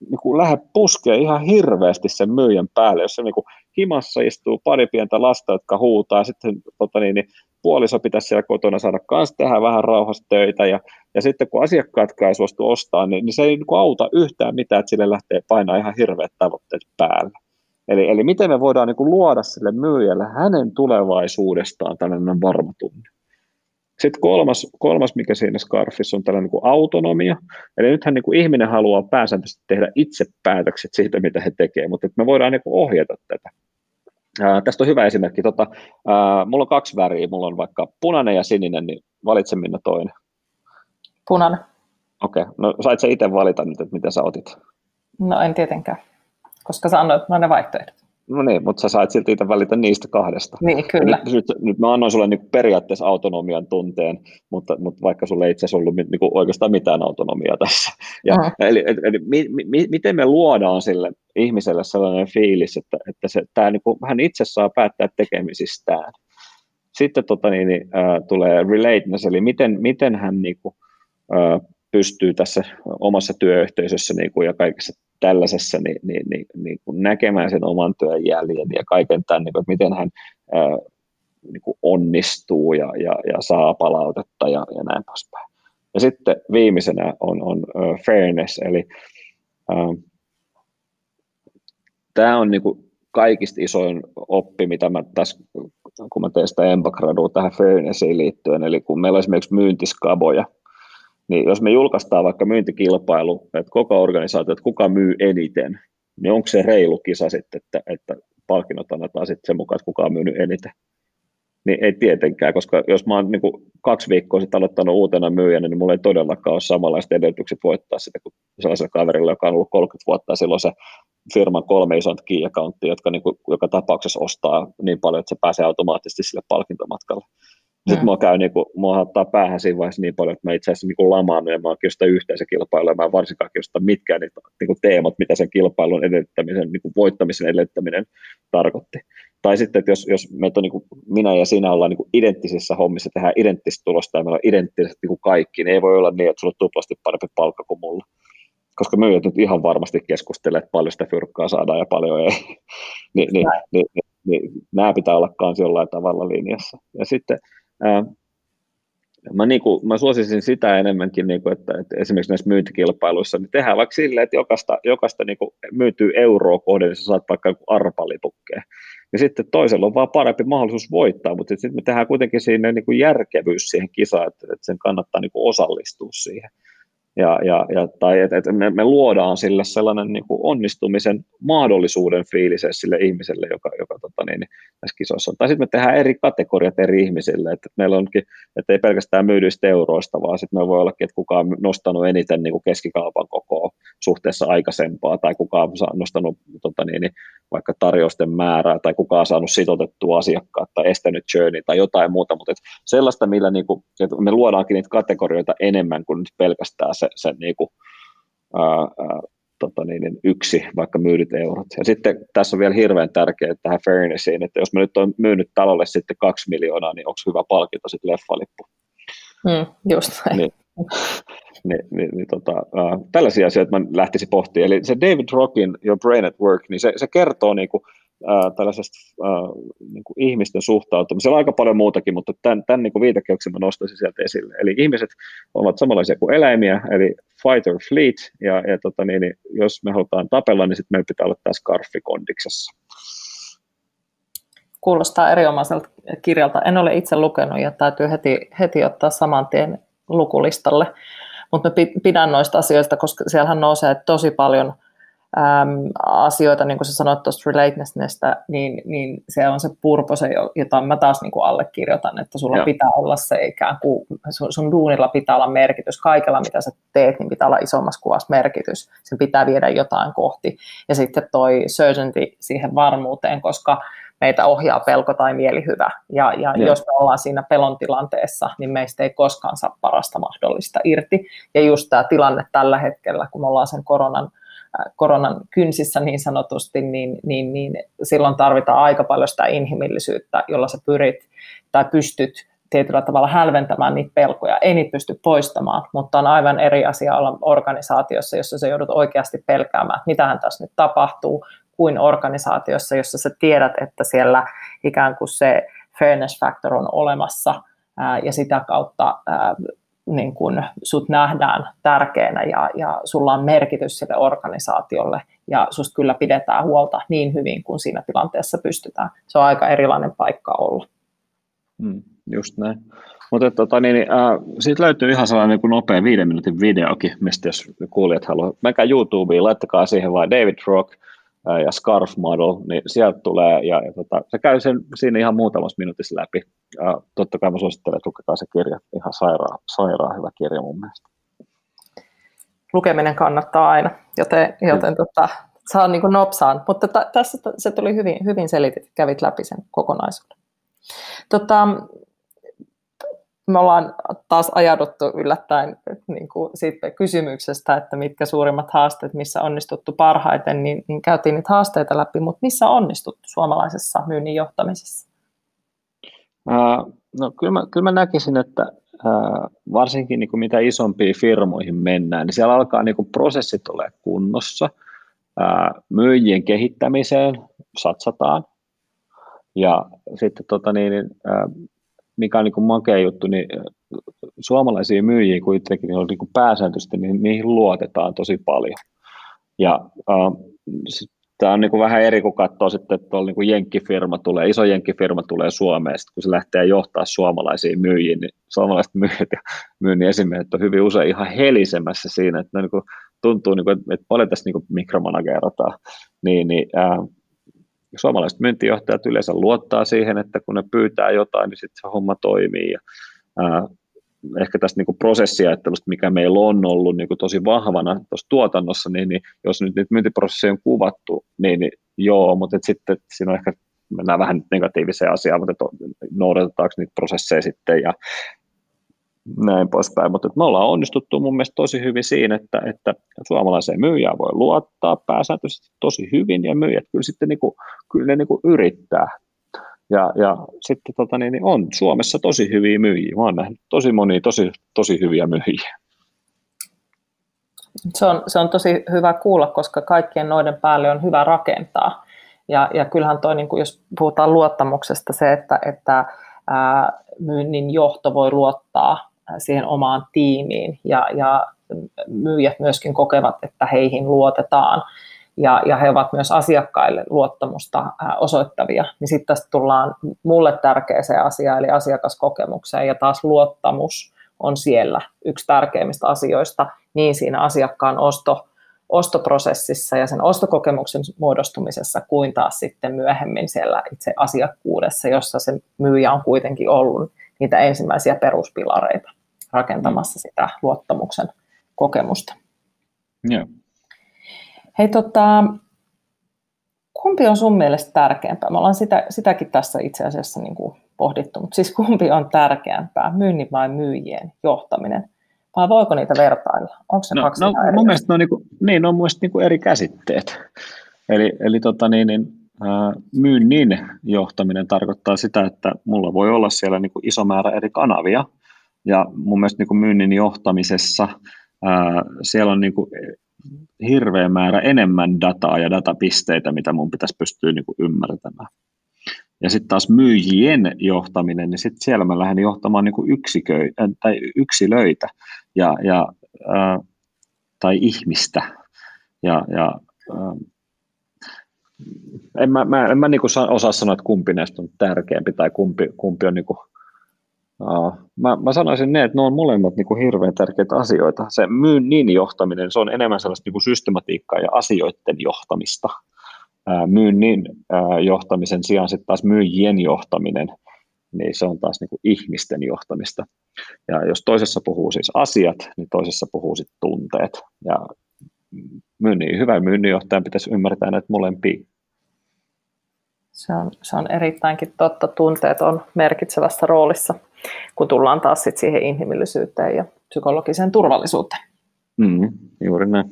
niin kuin lähde puskea ihan hirveästi sen myyjän päälle, jos se niin kuin himassa istuu pari pientä lasta, jotka huutaa, sitten tota niin, niin puoliso pitäisi siellä kotona saada kanssa tehdä vähän rauhassa töitä, ja, ja sitten kun asiakkaatkaan ei suostu ostaa, niin, niin se ei niin kuin auta yhtään mitään, että sille lähtee painaa ihan hirveät tavoitteet päälle. Eli, eli miten me voidaan niin kuin luoda sille myyjälle hänen tulevaisuudestaan tällainen varma tunne. Sitten kolmas, kolmas, mikä siinä Scarfissa on tällainen niin autonomia. Eli nythän niin kuin ihminen haluaa pääsääntöisesti tehdä itse päätökset siitä, mitä he tekevät, mutta me voidaan niin kuin ohjata tätä. Ää, tästä on hyvä esimerkki. Tota, ää, mulla on kaksi väriä. Mulla on vaikka punainen ja sininen, niin valitse minä toinen. Punainen. Okei, okay. no sait sä itse valita nyt, että mitä sä otit? No en tietenkään, koska sä annoit ne vaihtoehdot. No niin, mutta sä sait silti itse valita niistä kahdesta. Niin, kyllä. nyt, nyt, nyt mä annoin sulle niin periaatteessa autonomian tunteen, mutta, mutta vaikka sulle ei itse asiassa ollut niin kuin oikeastaan mitään autonomiaa tässä. Ja, uh-huh. Eli, eli, eli mi, mi, miten me luodaan sille ihmiselle sellainen fiilis, että, että se, tämä, niin kuin, hän itse saa päättää tekemisistään. Sitten tota, niin, niin, äh, tulee relateness, eli miten, miten hän niin kuin, äh, pystyy tässä omassa työyhteisössä niin kuin, ja kaikessa tällaisessa niin, niin, niin, niin kuin näkemään sen oman työn jäljen ja kaiken tämän, niin kuin, että miten hän ää, niin kuin onnistuu ja, ja, ja saa palautetta ja, ja näin poispäin. Ja sitten viimeisenä on, on uh, fairness, eli uh, tämä on niin kuin kaikista isoin oppi, mitä mä tässä, kun mä teen sitä Embagradua tähän fairnessiin liittyen, eli kun meillä on esimerkiksi myyntiskaboja, niin jos me julkaistaan vaikka myyntikilpailu, että koko organisaatio, että kuka myy eniten, niin onko se reilu kisa sitten, että, että palkinnot annetaan sitten sen mukaan, että kuka on myynyt eniten? Niin ei tietenkään, koska jos mä oon niin kaksi viikkoa sitten aloittanut uutena myyjänä, niin mulla ei todellakaan ole samanlaiset edellytykset voittaa sitä kuin sellaisella kaverilla, joka on ollut 30 vuotta ja silloin se firman kolme isointa key jotka niin kuin, joka tapauksessa ostaa niin paljon, että se pääsee automaattisesti sille palkintomatkalle. Sitten mua käy, niin kuin, mua ottaa päähän siinä vaiheessa niin paljon, että mä itse asiassa niin lamaan ja mä oon kiinnostaa yhteisökilpailua, ja mä en varsinkaan kiinnostaa mitkään niitä niin kuin teemat, mitä sen kilpailun edellyttämisen, niin kuin voittamisen edellyttäminen tarkoitti. Tai sitten, että jos, jos on, niin kuin, minä ja sinä ollaan niin kuin identtisissä hommissa, tehdään identtistä tulosta ja meillä on identtiset niin kuin kaikki, niin ei voi olla niin, että sulla on tuplasti parempi palkka kuin mulla. Koska myyjät nyt ihan varmasti keskustelee, että paljon sitä fyrkkaa saadaan ja paljon ei. Ni, niin, niin, niin, niin, nämä pitää olla myös jollain tavalla linjassa. Ja sitten Mä, niin kuin, mä suosisin sitä enemmänkin, niin kuin, että, että esimerkiksi näissä myyntikilpailuissa niin tehdään vaikka silleen, että jokaista, jokaista niin kuin myytyy euroa kohden, niin sä saat vaikka joku. Ja sitten toisella on vaan parempi mahdollisuus voittaa, mutta sitten me tehdään kuitenkin siinä niin kuin järkevyys siihen kisaan, että, että sen kannattaa niin kuin osallistua siihen. Ja, ja, ja, tai että et me, me luodaan sille sellainen niin kuin onnistumisen mahdollisuuden fiilis sille ihmiselle, joka, joka tota niin, tässä kisossa on. Tai sitten me tehdään eri kategoriat eri ihmisille, että meillä onkin, että ei pelkästään myydyistä euroista, vaan sitten me voi ollakin, että kuka on nostanut eniten niin kuin keskikaupan kokoa suhteessa aikaisempaa, tai kuka on nostanut tota niin, vaikka tarjousten määrää, tai kuka on saanut sitoutettua asiakkaat, tai estänyt journey, tai jotain muuta, mutta sellaista, millä niin kuin, että me luodaankin niitä kategorioita enemmän kuin nyt pelkästään se, se niin kuin, ää, ää, tota niin, niin yksi vaikka myydyt eurot. Ja sitten tässä on vielä hirveän tärkeää tähän fairnessiin, että jos mä nyt olen myynyt talolle sitten kaksi miljoonaa, niin onko hyvä palkinto sitten leffalippu? Mm, just näin. Niin, niin, niin, niin tota, äh, tällaisia asioita mä lähtisin pohtimaan. Eli se David Rockin Your Brain at Work, niin se, se kertoo niin kuin, tällaisesta niin kuin ihmisten suhtautumisesta. on aika paljon muutakin, mutta tämän, tämän niin viitekehyksen mä nostaisin sieltä esille. Eli ihmiset ovat samanlaisia kuin eläimiä, eli fight or fleet, ja, ja tota, niin, niin, jos me halutaan tapella, niin sitten meidän pitää olla tässä skarfikondiksessa. Kuulostaa eriomaiselta kirjalta. En ole itse lukenut ja täytyy heti, heti ottaa saman tien lukulistalle. Mutta pidän noista asioista, koska siellähän nousee tosi paljon – äm, asioita, niin kuin sä sanoit tuosta relatednessnestä, niin, niin se on se purpose, jota mä taas niin kuin allekirjoitan, että sulla ja. pitää olla se ikään kuin, sun, sun duunilla pitää olla merkitys, kaikella mitä sä teet, niin pitää olla isommassa kuvassa merkitys, sen pitää viedä jotain kohti. Ja sitten toi certainty siihen varmuuteen, koska meitä ohjaa pelko tai mielihyvä. Ja, ja, ja jos me ollaan siinä pelon tilanteessa, niin meistä ei koskaan saa parasta mahdollista irti. Ja just tämä tilanne tällä hetkellä, kun me ollaan sen koronan koronan kynsissä niin sanotusti, niin, niin, niin silloin tarvitaan aika paljon sitä inhimillisyyttä, jolla sä pyrit tai pystyt tietyllä tavalla hälventämään niitä pelkoja. Ei niitä pysty poistamaan, mutta on aivan eri asia olla organisaatiossa, jossa sä joudut oikeasti pelkäämään, että mitähän tässä nyt tapahtuu, kuin organisaatiossa, jossa sä tiedät, että siellä ikään kuin se fairness factor on olemassa ja sitä kautta niin kun sut nähdään tärkeänä ja, ja sulla on merkitys sille organisaatiolle ja susta kyllä pidetään huolta niin hyvin kuin siinä tilanteessa pystytään. Se on aika erilainen paikka olla. Mm, just näin. Mutta tota, niin, äh, siitä löytyy ihan sellainen niin nopea viiden minuutin videokin, mistä jos kuulijat haluaa. Menkää YouTubeen, laittakaa siihen vain David Rock, ja Scarf Model, niin sieltä tulee, ja, ja tota, se käy sen siinä ihan muutamassa minuutissa läpi. Ja totta kai mä suosittelen, että lukekaa se kirja, ihan sairaan, sairaan hyvä kirja mun mielestä. Lukeminen kannattaa aina, joten, joten tota, saa niin nopsaan, mutta t- tässä se tuli hyvin, hyvin selitit, kävit läpi sen kokonaisuuden. Tota, me ollaan taas ajauduttu yllättäen niin kuin siitä kysymyksestä, että mitkä suurimmat haasteet, missä onnistuttu parhaiten, niin, niin käytiin niitä haasteita läpi, mutta missä on onnistuttu suomalaisessa myynnin johtamisessa? No kyllä mä, kyllä mä näkisin, että varsinkin niin kuin mitä isompiin firmoihin mennään, niin siellä alkaa niin kuin prosessit ole kunnossa, myyjien kehittämiseen satsataan, ja sitten tota niin, uh, mikä on niin kuin makea juttu, niin suomalaisia myyjiä kuitenkin niin on niin kuin pääsääntöisesti, niin niihin luotetaan tosi paljon. Ja äh, tämä on niin kuin vähän eri, kun katsoo sitten, että tuolla niin kuin jenkkifirma tulee, iso jenkkifirma tulee Suomeen, sitten kun se lähtee johtaa suomalaisia myyjiä, niin suomalaiset myyjät ja myynnin esimiehet on hyvin usein ihan helisemässä siinä, että ne niin kuin tuntuu, niin kuin, että paljon tässä niin mikromanagerataan, niin, niin äh, suomalaiset myyntijohtajat yleensä luottaa siihen, että kun ne pyytää jotain, niin sitten se homma toimii. Ja, ää, ehkä tästä niin prosessiajattelusta, mikä meillä on ollut niin tosi vahvana tuossa tuotannossa, niin, niin jos nyt niitä myyntiprosesseja on kuvattu, niin, niin joo, mutta sitten siinä on ehkä mennään vähän negatiiviseen asiaan, mutta noudatetaanko niitä prosesseja sitten ja näin poispäin. Mutta me ollaan onnistuttu mun mielestä tosi hyvin siinä, että, että suomalaiseen myyjään voi luottaa pääsääntöisesti tosi hyvin, ja myyjät kyllä sitten niin kuin, kyllä ne niin kuin yrittää. Ja, ja sitten tota, niin, niin on Suomessa tosi hyviä myyjiä. Mä oon nähnyt tosi monia tosi, tosi hyviä myyjiä. Se on, se on tosi hyvä kuulla, koska kaikkien noiden päälle on hyvä rakentaa. Ja, ja kyllähän toi, niin kuin jos puhutaan luottamuksesta, se, että, että ää, myynnin johto voi luottaa siihen omaan tiimiin. Ja, ja myyjät myöskin kokevat, että heihin luotetaan. Ja, ja he ovat myös asiakkaille luottamusta osoittavia, niin sitten tästä tullaan mulle tärkeäseen asiaan, eli asiakaskokemukseen, ja taas luottamus on siellä yksi tärkeimmistä asioista niin siinä asiakkaan osto, ostoprosessissa ja sen ostokokemuksen muodostumisessa kuin taas sitten myöhemmin siellä itse asiakkuudessa, jossa se myyjä on kuitenkin ollut niitä ensimmäisiä peruspilareita rakentamassa sitä luottamuksen kokemusta. Joo. Hei, tota, kumpi on sun mielestä tärkeämpää? Me ollaan sitä, sitäkin tässä itse asiassa niin kuin pohdittu, mutta siis kumpi on tärkeämpää, myynnin vai myyjien johtaminen? Vai voiko niitä vertailla? Onko se no, kaksi no, eri? mun mielestä ne on, niin kuin, niin, ne on mun mielestä niin kuin eri käsitteet. Eli, eli tota niin, niin, myynnin johtaminen tarkoittaa sitä, että mulla voi olla siellä niin kuin iso määrä eri kanavia, ja mun mielestä niin kuin myynnin johtamisessa ää, siellä on niin kuin hirveä määrä enemmän dataa ja datapisteitä, mitä mun pitäisi pystyä niin kuin ymmärtämään. Ja sitten taas myyjien johtaminen, niin sitten siellä mä lähden johtamaan niin kuin yksiköi, äh, tai yksilöitä ja, ja, äh, tai ihmistä. Ja, ja, äh, en mä, mä, en mä niin kuin osaa sanoa, että kumpi näistä on tärkeämpi tai kumpi, kumpi on niin kuin, mä, mä sanoisin ne, että ne on molemmat niin kuin hirveän tärkeitä asioita. Se myynnin johtaminen, se on enemmän sellaista niin kuin systematiikkaa ja asioiden johtamista myynnin johtamisen sijaan sitten taas myyjien johtaminen, niin se on taas niin kuin ihmisten johtamista. Ja jos toisessa puhuu siis asiat, niin toisessa puhuu sitten tunteet. Ja myynnin, hyvä myynninjohtajan pitäisi ymmärtää näitä molempia. Se on, se on erittäinkin totta. Tunteet on merkitsevässä roolissa, kun tullaan taas sit siihen inhimillisyyteen ja psykologiseen turvallisuuteen. Mm, juuri näin.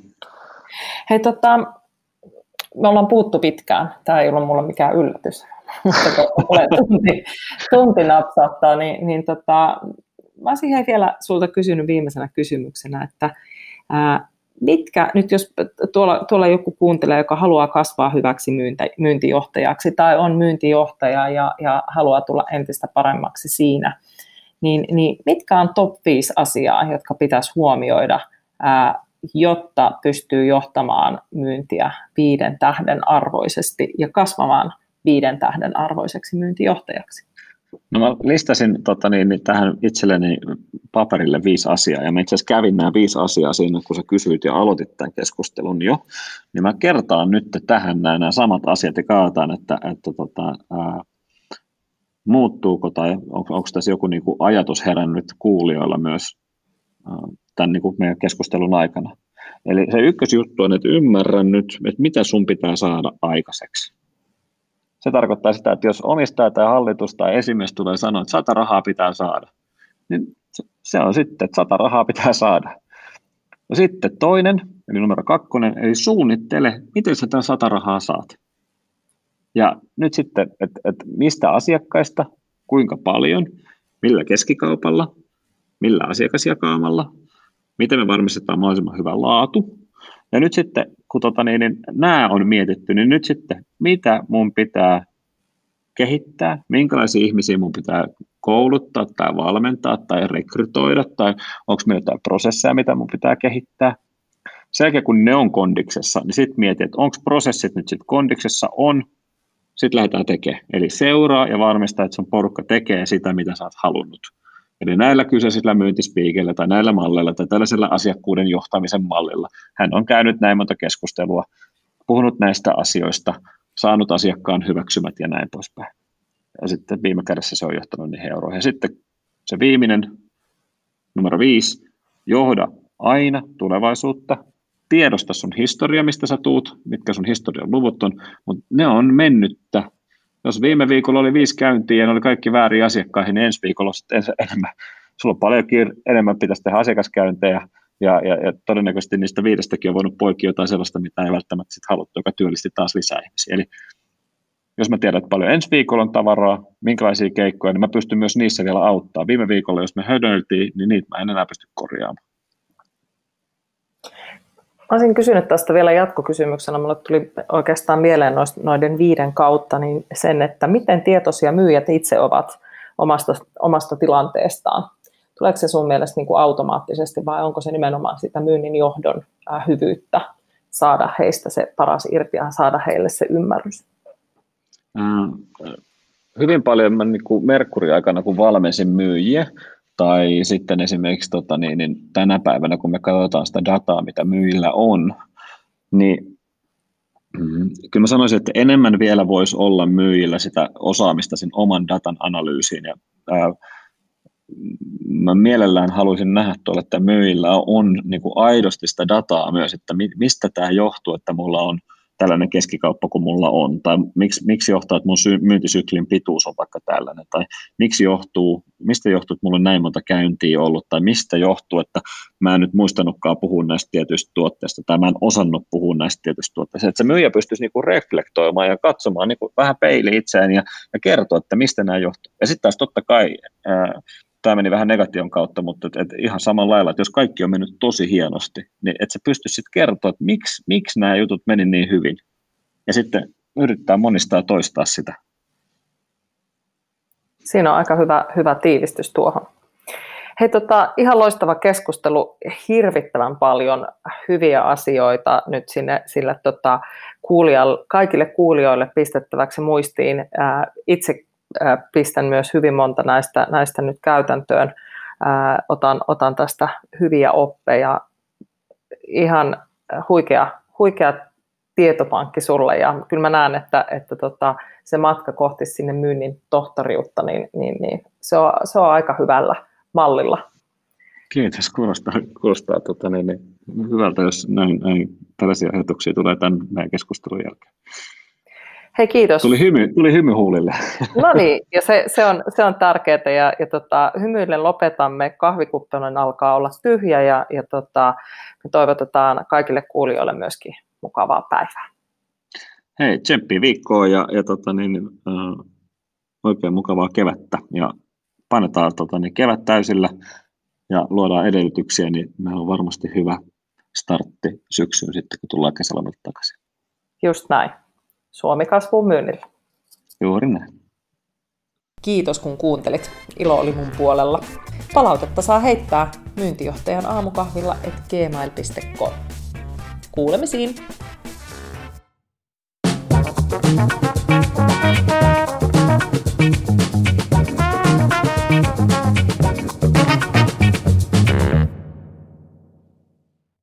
Hei, tota, me ollaan puuttu pitkään. Tämä ei ollut mulle mikään yllätys, mutta kun tulee tunti, tunti napsahtaa, niin, niin tota, mä olisin vielä sulta kysynyt viimeisenä kysymyksenä, että ää, mitkä, nyt jos tuolla, tuolla joku kuuntelee, joka haluaa kasvaa hyväksi myynti, myyntijohtajaksi tai on myyntijohtaja ja, ja haluaa tulla entistä paremmaksi siinä, niin, niin mitkä on top 5 asiaa, jotka pitäisi huomioida ää, jotta pystyy johtamaan myyntiä viiden tähden arvoisesti ja kasvamaan viiden tähden arvoiseksi myyntijohtajaksi? No mä listasin tota, niin, niin, tähän itselleni paperille viisi asiaa, ja mä itse asiassa kävin nämä viisi asiaa siinä, kun sä kysyit ja aloitit tämän keskustelun jo, niin mä kertaan nyt tähän nämä, nämä samat asiat ja kaataan, että, että tota, ää, muuttuuko tai on, onko tässä joku niin kuin ajatus herännyt kuulijoilla myös ää, tämän niin kuin meidän keskustelun aikana. Eli se ykkösjuttu on, että ymmärrän nyt, että mitä sun pitää saada aikaiseksi. Se tarkoittaa sitä, että jos omistaja tai hallitus tai esimies tulee sanoa, että sata rahaa pitää saada, niin se on sitten, että sata rahaa pitää saada. Ja sitten toinen, eli numero kakkonen, eli suunnittele, miten sä tämän sata rahaa saat. Ja nyt sitten, että, että mistä asiakkaista, kuinka paljon, millä keskikaupalla, millä asiakasjakaamalla, miten me varmistetaan mahdollisimman hyvä laatu. Ja nyt sitten, kun tota, niin, niin, nämä on mietitty, niin nyt sitten, mitä mun pitää kehittää, minkälaisia ihmisiä mun pitää kouluttaa tai valmentaa tai rekrytoida, tai onko meillä jotain prosesseja, mitä mun pitää kehittää. Sen jälkeen, kun ne on kondiksessa, niin sitten mietit, että onko prosessit nyt sitten kondiksessa, on, sitten lähdetään tekemään. Eli seuraa ja varmistaa, että sun porukka tekee sitä, mitä sä oot halunnut. Eli näillä kyseisillä myyntispiikeillä tai näillä malleilla tai tällaisella asiakkuuden johtamisen mallilla hän on käynyt näin monta keskustelua, puhunut näistä asioista, saanut asiakkaan hyväksymät ja näin poispäin. Ja sitten viime kädessä se on johtanut niihin euroihin. Ja sitten se viimeinen, numero viisi, johda aina tulevaisuutta, tiedosta sun historia, mistä sä tuut, mitkä sun historian luvut on, mutta ne on mennyttä jos viime viikolla oli viisi käyntiä ja ne oli kaikki väärin asiakkaihin, niin ensi viikolla sitten enemmän. Sulla on paljon enemmän pitäisi tehdä asiakaskäyntejä, ja, ja, ja todennäköisesti niistä viidestäkin on voinut poikia jotain sellaista, mitä ei välttämättä sit haluttu, joka työllisti taas lisää ihmisiä. Eli jos mä tiedän, että paljon ensi viikolla on tavaraa, minkälaisia keikkoja, niin mä pystyn myös niissä vielä auttaa. Viime viikolla, jos me hödöniltiin, niin niitä mä en enää pysty korjaamaan. Olisin kysynyt tästä vielä jatkokysymyksenä. Mulle tuli oikeastaan mieleen noiden viiden kautta niin sen, että miten tietoisia myyjät itse ovat omasta, omasta tilanteestaan. Tuleeko se sun mielestä niin kuin automaattisesti vai onko se nimenomaan sitä myynnin johdon hyvyyttä saada heistä se paras irti ja saada heille se ymmärrys? Äh, hyvin paljon mä niin kuin Merkuri-aikana, kun valmensin myyjiä, Tai sitten esimerkiksi tota, niin, niin tänä päivänä, kun me katsotaan sitä dataa, mitä myyjillä on, niin mm, kyllä mä sanoisin, että enemmän vielä voisi olla myyjillä sitä osaamista sen oman datan analyysiin. Ja, ää, mä mielellään haluaisin nähdä tuolla, että myyjillä on niin kuin aidosti sitä dataa myös, että mistä tämä johtuu, että mulla on – tällainen keskikauppa kuin mulla on, tai miksi, miksi johtaa, että mun sy- myyntisyklin pituus on vaikka tällainen, tai miksi johtuu, mistä johtuu, että mulla on näin monta käyntiä ollut, tai mistä johtuu, että mä en nyt muistanutkaan puhua näistä tietyistä tuotteista, tai mä en osannut puhua näistä tietyistä tuotteista, että se myyjä pystyisi niinku reflektoimaan ja katsomaan niinku vähän peili itseään ja, ja kertoa, että mistä nämä johtuu. Ja sitten taas totta kai ää, tämä meni vähän negation kautta, mutta et, et ihan samalla lailla, että jos kaikki on mennyt tosi hienosti, niin että se pystyisi sitten kertoa, että miksi, miksi nämä jutut meni niin hyvin. Ja sitten yrittää monistaa ja toistaa sitä. Siinä on aika hyvä, hyvä tiivistys tuohon. Hei, tota, ihan loistava keskustelu, hirvittävän paljon hyviä asioita nyt sinne sille tota, kuulijalle, kaikille kuulijoille pistettäväksi muistiin. Ää, itse pistän myös hyvin monta näistä, näistä nyt käytäntöön. Otan, otan tästä hyviä oppeja. Ihan huikea, huikea tietopankki sulle ja kyllä mä näen, että, että tota, se matka kohti sinne myynnin tohtoriutta, niin, niin, niin se, on, se on aika hyvällä mallilla. Kiitos, kuulostaa, kuulostaa tota, niin, niin, hyvältä, jos näin, näin tällaisia ajatuksia tulee tämän meidän keskustelun jälkeen. Hei kiitos. Tuli hymy, tuli hymy huulille. No niin, ja se, se, on, se on tärkeää ja, ja tota, hymyille lopetamme. Kahvikupponen alkaa olla tyhjä ja, ja tota, me toivotetaan kaikille kuulijoille myöskin mukavaa päivää. Hei, tsemppi viikkoa ja, ja tota, niin, äh, oikein mukavaa kevättä ja painetaan tota, niin kevät täysillä ja luodaan edellytyksiä, niin meillä on varmasti hyvä startti syksyyn sitten, kun tullaan kesälomalta takaisin. Just näin. Suomi kasvuu myynnillä. Juuri näin. Kiitos kun kuuntelit. Ilo oli mun puolella. Palautetta saa heittää myyntijohtajan aamukahvilla et gmail.com. Kuulemisiin! thank you